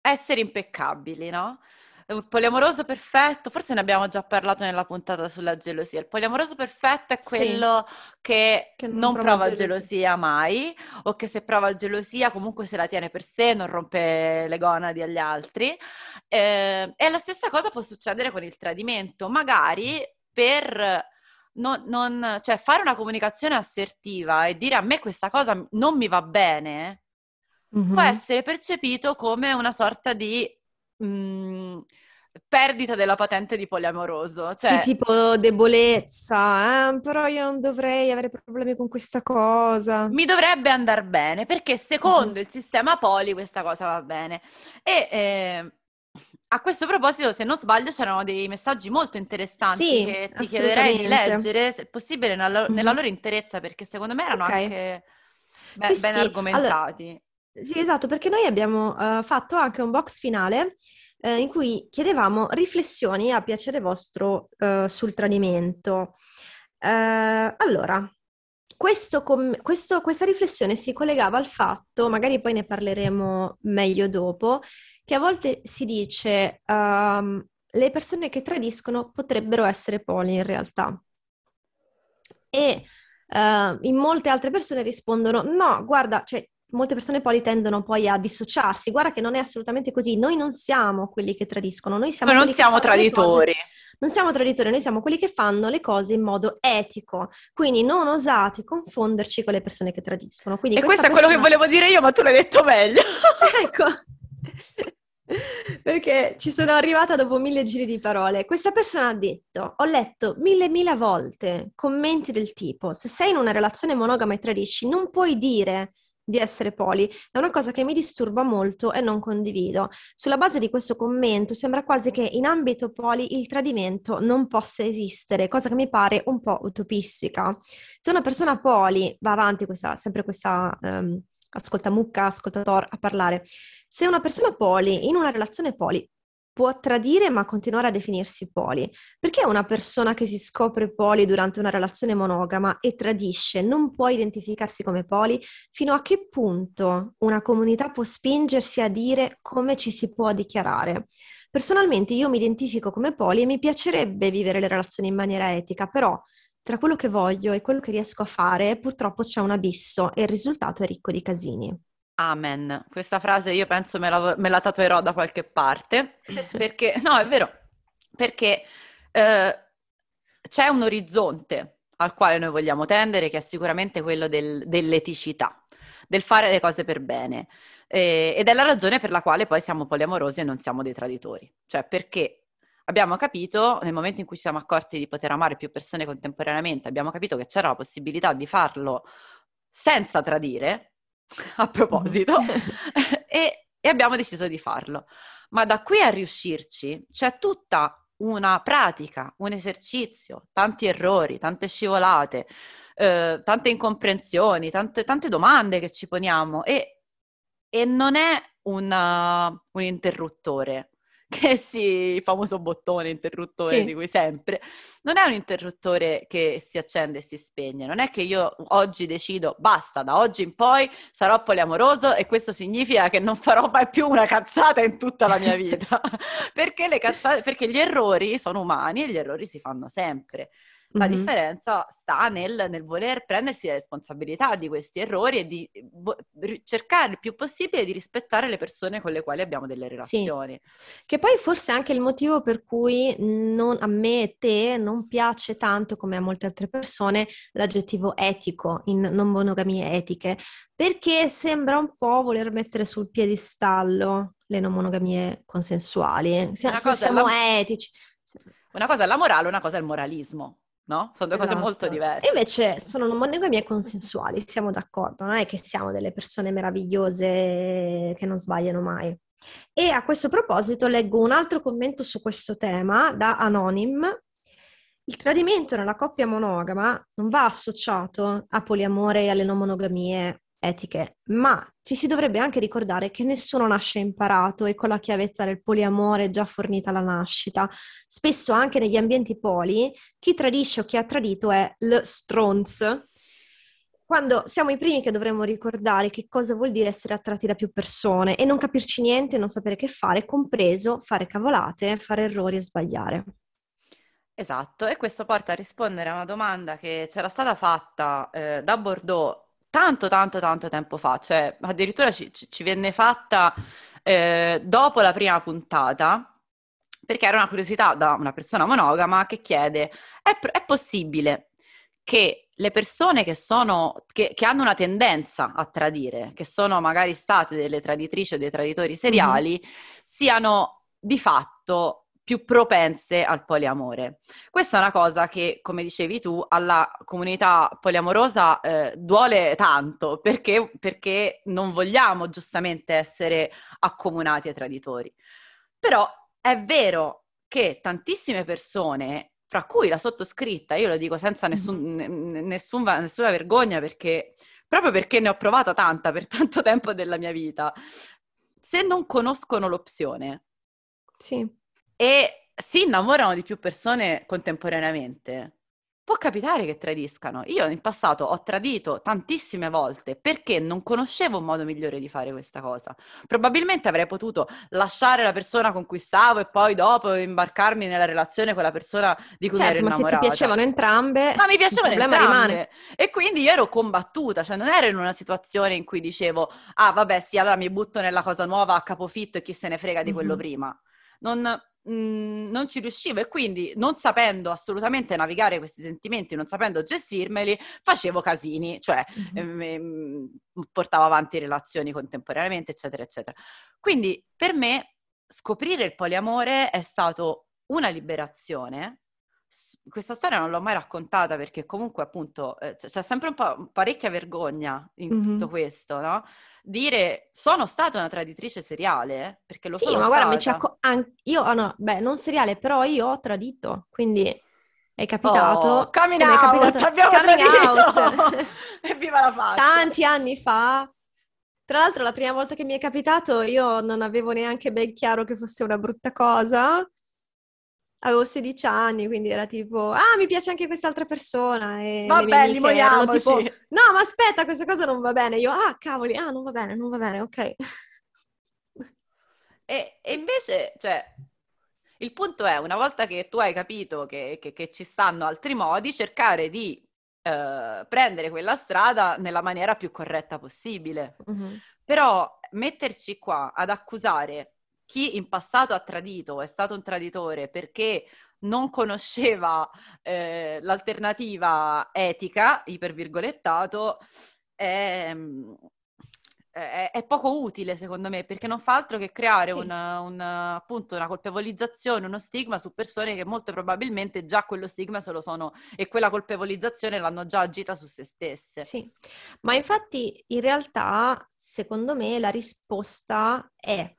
essere impeccabili, no? Il poliamoroso perfetto, forse ne abbiamo già parlato nella puntata sulla gelosia. Il poliamoroso perfetto è Sì. quello che, Che non non prova prova gelosia. gelosia mai, o che se prova gelosia comunque se la tiene per sé, non rompe le gonadi agli altri. Eh, e la stessa cosa può succedere con il tradimento, magari per non, non- cioè fare una comunicazione assertiva e dire a me questa cosa non mi va bene, Mhm. può essere percepito come una sorta di mh, perdita della patente di poliamoroso. Sì, Cioè, tipo debolezza, eh, però io non dovrei avere problemi con questa cosa. mi dovrebbe andare bene perché secondo Mhm. il sistema poli questa cosa va bene. E eh, a questo proposito, se non sbaglio, c'erano dei messaggi molto interessanti Sì, che ti chiederei di leggere, se possibile, nella, nella loro interezza, perché secondo me erano Ok. anche be- Sì, ben sì. argomentati. Sì, esatto, perché noi abbiamo eh, fatto anche un box finale eh, in cui chiedevamo riflessioni a piacere vostro eh, sul tradimento. Eh, allora, questo com- questo- questa riflessione si collegava al fatto, magari poi ne parleremo meglio dopo, che a volte si dice um, le persone che tradiscono potrebbero essere poli in realtà. E uh, in molte altre persone rispondono no, guarda, cioè molte persone poi tendono poi a dissociarsi. Guarda che non è assolutamente così. Noi non siamo quelli che tradiscono, noi siamo Noi non siamo traditori. Non siamo traditori, noi siamo quelli che fanno le cose in modo etico. Quindi non osate confonderci con le persone che tradiscono. Quindi e questo è quello che volevo dire io, ma tu l'hai detto meglio. ecco. Perché ci sono arrivata dopo mille giri di parole. Questa persona ha detto: Ho letto mille mila volte commenti del tipo: Se sei in una relazione monogama e tradisci, non puoi dire di essere poli. È una cosa che mi disturba molto e non condivido. Sulla base di questo commento sembra quasi che in ambito poli il tradimento non possa esistere, cosa che mi pare un po' utopistica. Se una persona poli va avanti, questa, sempre questa um, ascolta mucca, ascoltator a parlare, se una persona poli in una relazione poli può tradire ma continuare a definirsi poli. Perché una persona che si scopre poli durante una relazione monogama e tradisce non può identificarsi come poli? Fino a che punto una comunità può spingersi a dire come ci si può dichiarare? Personalmente io mi identifico come poli e mi piacerebbe vivere le relazioni in maniera etica, però tra quello che voglio e quello che riesco a fare purtroppo c'è un abisso e il risultato è ricco di casini. Amen. Questa frase io penso me la, me la tatuerò da qualche parte, perché, no, è vero, perché eh, c'è un orizzonte al quale noi vogliamo tendere, che è sicuramente quello del, dell'eticità, del fare le cose per bene. Eh, ed è la ragione per la quale poi siamo poliamorosi e non siamo dei traditori. Cioè, perché abbiamo capito, nel momento in cui ci siamo accorti di poter amare più persone contemporaneamente, abbiamo capito che c'era la possibilità di farlo senza tradire, a proposito, e, e abbiamo deciso di farlo. Ma da qui a riuscirci c'è tutta una pratica, un esercizio, tanti errori, tante scivolate, eh, tante incomprensioni, tante, tante, domande che ci poniamo e, e non è una, un interruttore, che sì, il famoso bottone interruttore sì. di cui sempre, non è un interruttore che si accende e si spegne, non è che io oggi decido basta, da oggi in poi sarò poliamoroso e questo significa che non farò mai più una cazzata in tutta la mia vita, perché, le cazzate, perché gli errori sono umani e gli errori si fanno sempre. La mm-hmm. differenza sta nel, nel, voler prendersi la responsabilità di questi errori e di vo- cercare il più possibile di rispettare le persone con le quali abbiamo delle relazioni. Sì. Che poi forse è anche il motivo per cui non, a me e te non piace tanto, come a molte altre persone, l'aggettivo etico in non monogamie etiche, perché sembra un po' voler mettere sul piedistallo le non monogamie consensuali. Siamo, siamo la... etici. Una cosa è la morale, una cosa è il moralismo no? Sono due esatto. cose molto esatto. diverse. E invece sono monogamie consensuali, siamo d'accordo, non è che siamo delle persone meravigliose che non sbagliano mai. E a questo proposito leggo un altro commento su questo tema da Anonym. Il tradimento nella coppia monogama non va associato a poliamore e alle non monogamie etiche, ma ci si dovrebbe anche ricordare che nessuno nasce imparato e con la chiavezza del poliamore già fornita alla nascita. Spesso anche negli ambienti poli, chi tradisce o chi ha tradito è l stronz, quando siamo i primi che dovremmo ricordare che cosa vuol dire essere attratti da più persone e non capirci niente, non sapere che fare, compreso fare cavolate, fare errori e sbagliare. Esatto, e questo porta a rispondere a una domanda che c'era stata fatta eh, da Bordeaux tanto, tanto, tanto tempo fa, cioè addirittura ci, ci venne fatta eh, dopo la prima puntata, perché era una curiosità da una persona monogama che chiede, è, è possibile che le persone che, sono, che, che, hanno una tendenza a tradire, che sono magari state delle traditrici o dei traditori seriali, mm-hmm. siano di fatto più propense al poliamore. Questa è una cosa che, come dicevi tu, alla comunità poliamorosa eh, duole tanto perché, perché non vogliamo giustamente essere accomunati ai traditori. Però è vero che tantissime persone, fra cui la sottoscritta, io lo dico senza nessun, nessun, nessuna vergogna perché proprio perché ne ho provata tanta per tanto tempo della mia vita, se non conoscono l'opzione, sì e si innamorano di più persone contemporaneamente, può capitare che tradiscano. Io in passato ho tradito tantissime volte perché non conoscevo un modo migliore di fare questa cosa. Probabilmente avrei potuto lasciare la persona con cui stavo e poi dopo imbarcarmi nella relazione con la persona di cui certo, ero ma innamorata. se ti piacevano entrambe, Ma mi piacevano entrambe. rimane. E quindi io ero combattuta, cioè non ero in una situazione in cui dicevo, ah vabbè sì, allora mi butto nella cosa nuova a capofitto e chi se ne frega di quello Mhm. prima. Non, mh, non ci riuscivo e quindi non sapendo assolutamente navigare questi sentimenti, non sapendo gestirmeli, facevo casini, cioè Mhm. eh, m- portavo avanti relazioni contemporaneamente, eccetera, eccetera. Quindi per me scoprire il poliamore è stato una liberazione. Questa storia non l'ho mai raccontata perché comunque appunto eh, c- c'è sempre un po' parecchia vergogna in Mhm. tutto questo, no? Dire sono stata una traditrice seriale, perché lo Sì, sono ma guarda, stata. acco- an- io, ah, no, beh, non seriale, però io ho tradito, quindi è capitato, Oh, coming out, capitato- abbiamo coming tradito! out. Evviva la faccia! tanti anni fa. Tra l'altro, la prima volta che mi è capitato, io non avevo neanche ben chiaro che fosse una brutta cosa. Avevo 16 anni, quindi era tipo, ah, mi piace anche quest'altra persona. E Vabbè, amiche erano tipo, no, ma aspetta, questa cosa non va bene. Io, ah, cavoli, ah, non va bene, non va bene, ok. E, e invece, cioè, il punto è, una volta che tu hai capito che, che- che ci stanno altri modi, cercare di eh, prendere quella strada nella maniera più corretta possibile. Mhm. Però metterci qua ad accusare chi in passato ha tradito, è stato un traditore perché non conosceva eh, l'alternativa etica, ipervirgolettato, è, è- è poco utile secondo me, perché non fa altro che creare Sì. una, una- appunto, una colpevolizzazione, uno stigma su persone che molto probabilmente già quello stigma se lo sono e quella colpevolizzazione l'hanno già agita su se stesse. Sì, ma infatti in realtà, secondo me, la risposta è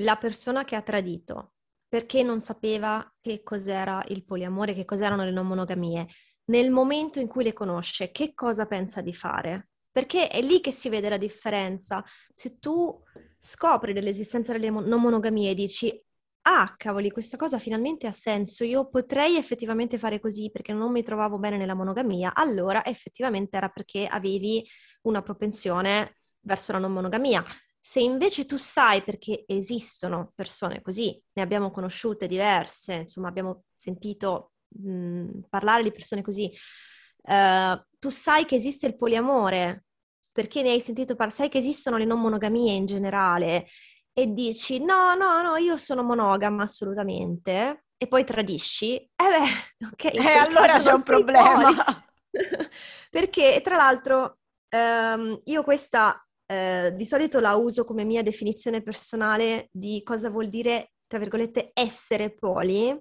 la persona che ha tradito, perché non sapeva che cos'era il poliamore, che cos'erano le non monogamie. Nel momento in cui le conosce, che cosa pensa di fare? Perché è lì che si vede la differenza. Se tu scopri dell'esistenza delle non monogamie e dici, ah, cavoli, questa cosa finalmente ha senso, io potrei effettivamente fare così perché non mi trovavo bene nella monogamia, allora effettivamente era perché avevi una propensione verso la non monogamia. Se invece tu sai perché esistono persone così, ne abbiamo conosciute diverse, insomma abbiamo sentito mh, parlare di persone così, eh, tu sai che esiste il poliamore, perché ne hai sentito parlare, sai che esistono le non monogamie in generale e dici no, no, no, io sono monogama assolutamente e poi tradisci, eh beh, ok. E quel allora c'è un problema. Perché tra l'altro ehm, io questa eh, di solito la uso come mia definizione personale di cosa vuol dire, tra virgolette, essere poli.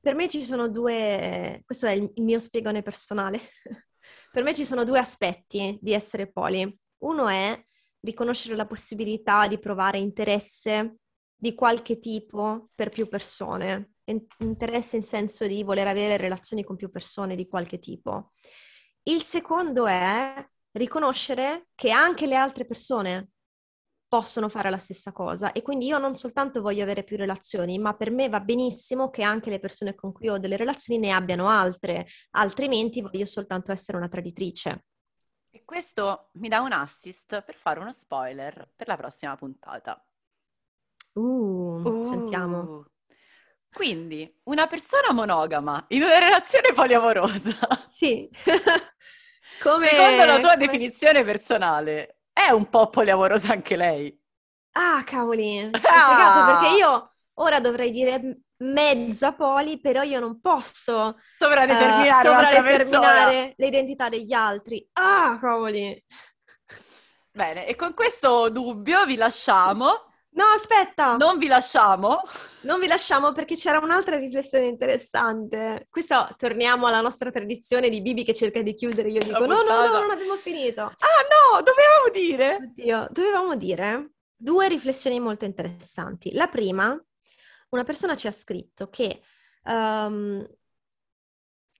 Per me ci sono due, questo è il, mio spiegone personale. per me ci sono due aspetti di essere poli. Uno è riconoscere la possibilità di provare interesse di qualche tipo per più persone, In- interesse in senso di voler avere relazioni con più persone di qualche tipo. Il secondo è riconoscere che anche le altre persone possono fare la stessa cosa e quindi io non soltanto voglio avere più relazioni, ma per me va benissimo che anche le persone con cui ho delle relazioni ne abbiano altre, altrimenti voglio soltanto essere una traditrice. E questo mi dà un assist per fare uno spoiler per la prossima puntata. Uh, sentiamo. Uh. Quindi, una persona monogama in una relazione poliamorosa, Sì. Come... secondo la tua come- definizione personale, è un po' poliamorosa anche lei. Ah, cavoli, Ah! perché io ora dovrei dire mezza poli, però io non posso Sovradeterminare persona. sovradeterminare l'identità degli altri. Ah, cavoli. Bene, e con questo dubbio vi lasciamo. No, aspetta, Non vi lasciamo. non vi lasciamo perché c'era un'altra riflessione interessante. Questo torniamo alla nostra tradizione di Bibi che cerca di chiudere. Io dico: no, no, no, non abbiamo finito. Ah no, dovevamo dire. Oddio, dovevamo dire due riflessioni molto interessanti. La prima, una persona ci ha scritto che ehm,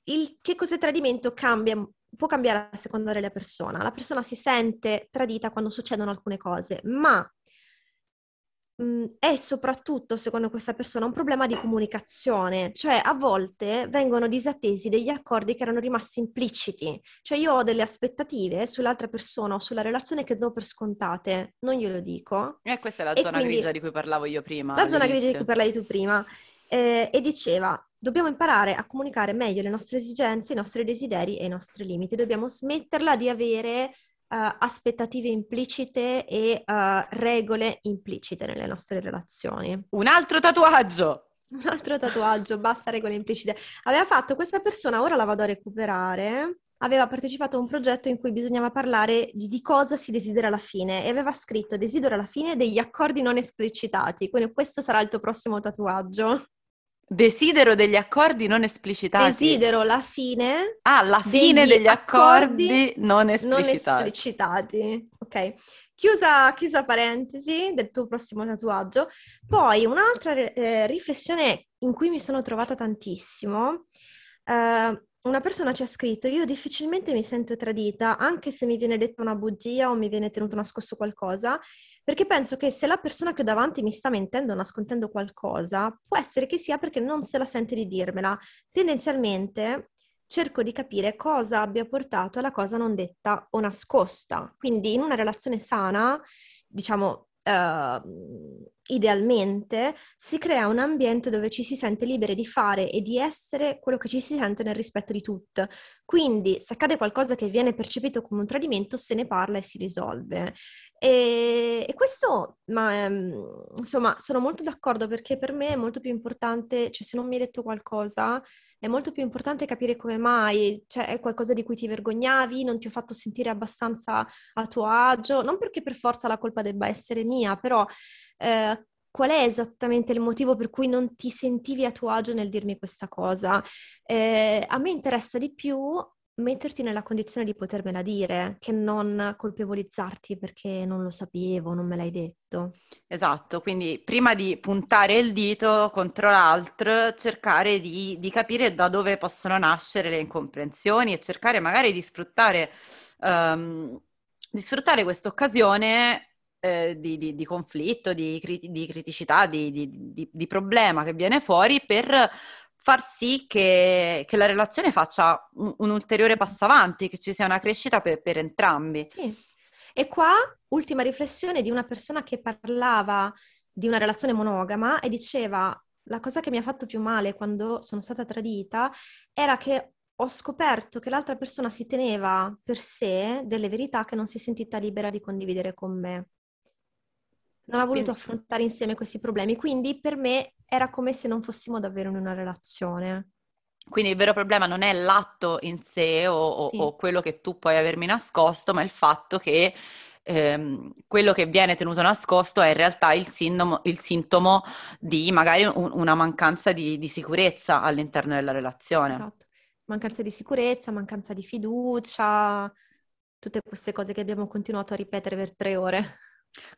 il che cos'è tradimento cambia, può cambiare a seconda della persona. La persona si sente tradita quando succedono alcune cose, ma mh, è soprattutto, secondo questa persona, un problema di comunicazione, cioè a volte vengono disattesi degli accordi che erano rimasti impliciti, cioè io ho delle aspettative sull'altra persona o sulla relazione che do per scontate, non glielo dico. E questa è la E zona quindi- grigia di cui parlavo io prima. La zona grigia di all'inizio. cui parlavi tu prima. eh, e diceva, dobbiamo imparare a comunicare meglio le nostre esigenze, i nostri desideri e i nostri limiti. Dobbiamo smetterla di avere eh, aspettative implicite e eh, regole implicite nelle nostre relazioni. Un altro tatuaggio! Un altro tatuaggio, basta regole implicite. Aveva fatto questa persona, ora la vado a recuperare. Aveva partecipato a un progetto in cui bisognava parlare di, di cosa si desidera alla fine e aveva scritto desidero alla fine degli accordi non esplicitati. Quindi questo sarà il tuo prossimo tatuaggio. Desidero degli accordi non esplicitati. Desidero la fine Ah, la fine degli degli accordi, non non esplicitati. esplicitati. Ok. Chiusa, chiusa parentesi del tuo prossimo tatuaggio. Poi un'altra eh, riflessione in cui mi sono trovata tantissimo. eh, una persona ci ha scritto: Io difficilmente mi sento tradita, anche se mi viene detta una bugia o mi viene tenuto nascosto qualcosa, perché penso che se la persona che ho davanti mi sta mentendo o nascondendo qualcosa, può essere che sia perché non se la sente di dirmela. Tendenzialmente cerco di capire cosa abbia portato alla cosa non detta o nascosta. Quindi in una relazione sana, diciamo, eh, idealmente, si crea un ambiente dove ci si sente liberi di fare e di essere quello che ci si sente nel rispetto di tutto. Quindi se accade qualcosa che viene percepito come un tradimento, se ne parla e si risolve. E, e questo, ma, ehm, insomma, sono molto d'accordo perché per me è molto più importante, cioè se non mi hai detto qualcosa, è molto più importante capire come mai, cioè è qualcosa di cui ti vergognavi, non ti ho fatto sentire abbastanza a tuo agio, non perché per forza la colpa debba essere mia, però eh, qual è esattamente il motivo per cui non ti sentivi a tuo agio nel dirmi questa cosa? Eh, a me interessa di più metterti nella condizione di potermela dire, che non colpevolizzarti perché non lo sapevo, non me l'hai detto. Esatto, quindi prima di puntare il dito contro l'altro, cercare di, di capire da dove possono nascere le incomprensioni e cercare magari di sfruttare, ehm, di sfruttare questa occasione eh, di, di- di conflitto, di, criti- di criticità, di problema che viene fuori per far sì che, che la relazione faccia un, un ulteriore passo avanti, che ci sia una crescita per, per entrambi. Sì. E qua, ultima riflessione di una persona che parlava di una relazione monogama e diceva la cosa che mi ha fatto più male quando sono stata tradita era che ho scoperto che l'altra persona si teneva per sé delle verità che non si è sentita libera di condividere con me. Non ha voluto Quindi- affrontare insieme questi problemi, quindi per me era come se non fossimo davvero in una relazione. Quindi il vero problema non è l'atto in sé o, Sì. o quello che tu puoi avermi nascosto, ma il fatto che ehm, quello che viene tenuto nascosto è in realtà il sintomo, il sintomo di magari un- una mancanza di, di sicurezza all'interno della relazione. Esatto. Mancanza di sicurezza, mancanza di fiducia, tutte queste cose che abbiamo continuato a ripetere per tre ore.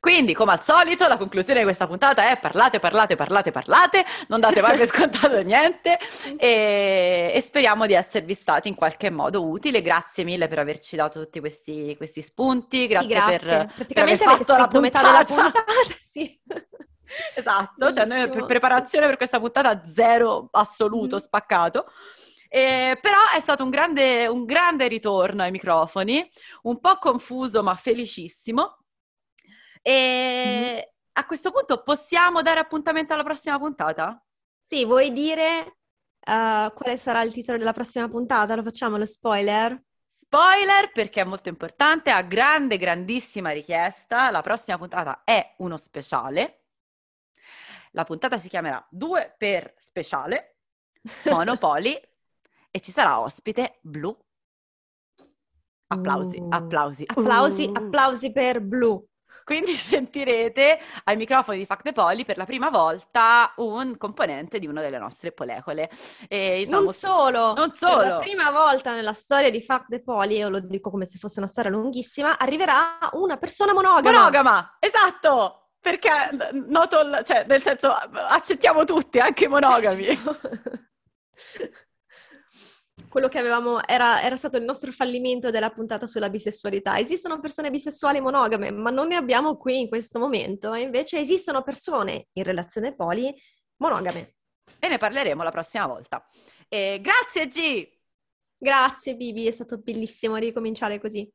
Quindi, come al solito, la conclusione di questa puntata è parlate, parlate, parlate, parlate, non date mai per scontato niente e, e speriamo di esservi stati in qualche modo utili. Grazie mille per averci dato tutti questi, questi spunti, Sì, grazie, grazie. per, per aver Praticamente fatto la metà della puntata. sì. Esatto, cioè noi per preparazione per questa puntata zero assoluto, Mhm. spaccato. Eh, però è stato un grande, un grande ritorno ai microfoni, un po' confuso ma felicissimo. E a questo punto possiamo dare appuntamento alla prossima puntata? Sì, vuoi dire eh, quale sarà il titolo della prossima puntata? Lo facciamo lo spoiler? Spoiler perché è molto importante, a grande, grandissima richiesta, la prossima puntata è uno speciale. La puntata si chiamerà 2 per speciale, Monopoli, e ci sarà ospite Blu. Applausi, Uh. applausi. Applausi, Uh. applausi per Blu. Quindi sentirete ai microfoni di Fact the Poli per la prima volta un componente di una delle nostre polecole. E, insomma, Non solo, non per la solo. prima volta nella storia di Fuck the Poli, io lo dico come se fosse una storia lunghissima, arriverà una persona monogama. Monogama, esatto! Perché noto, cioè, nel senso, accettiamo tutti, anche i monogami. quello che avevamo, era, era stato il nostro fallimento della puntata sulla bisessualità. Esistono persone bisessuali monogame, ma non ne abbiamo qui in questo momento, e invece esistono persone in relazione poli monogame. E ne parleremo la prossima volta. E grazie G! Grazie Bibi, è stato bellissimo ricominciare così.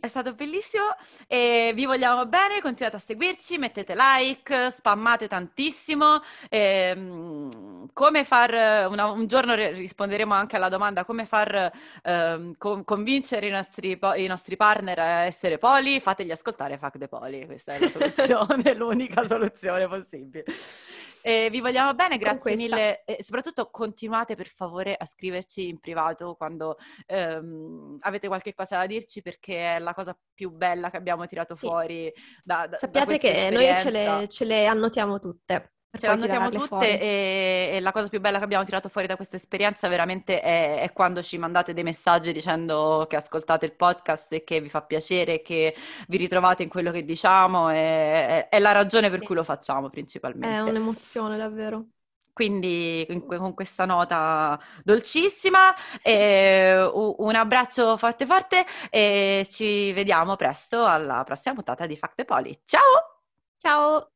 È stato bellissimo e vi vogliamo bene, continuate a seguirci, mettete like, spammate tantissimo. E, um, come far, una, un giorno risponderemo anche alla domanda come far um, con, convincere i nostri, i nostri, partner a essere poli, fategli ascoltare Fuck the Poli, questa è la soluzione, l'unica soluzione possibile. E vi vogliamo bene, grazie mille e soprattutto continuate per favore a scriverci in privato quando ehm, avete qualche cosa da dirci perché è la cosa più bella che abbiamo tirato sì. fuori da, da Sappiate da che noi ce le, ce le annotiamo tutte. Ce la notiamo tutte e, e, la cosa più bella che abbiamo tirato fuori da questa esperienza veramente è, è, quando ci mandate dei messaggi dicendo che ascoltate il podcast e che vi fa piacere, che vi ritrovate in quello che diciamo, è, è la ragione per sì. cui lo facciamo principalmente. È un'emozione davvero. Quindi con questa nota dolcissima, un abbraccio forte forte e ci vediamo presto alla prossima puntata di Fact Poli. Ciao! Ciao!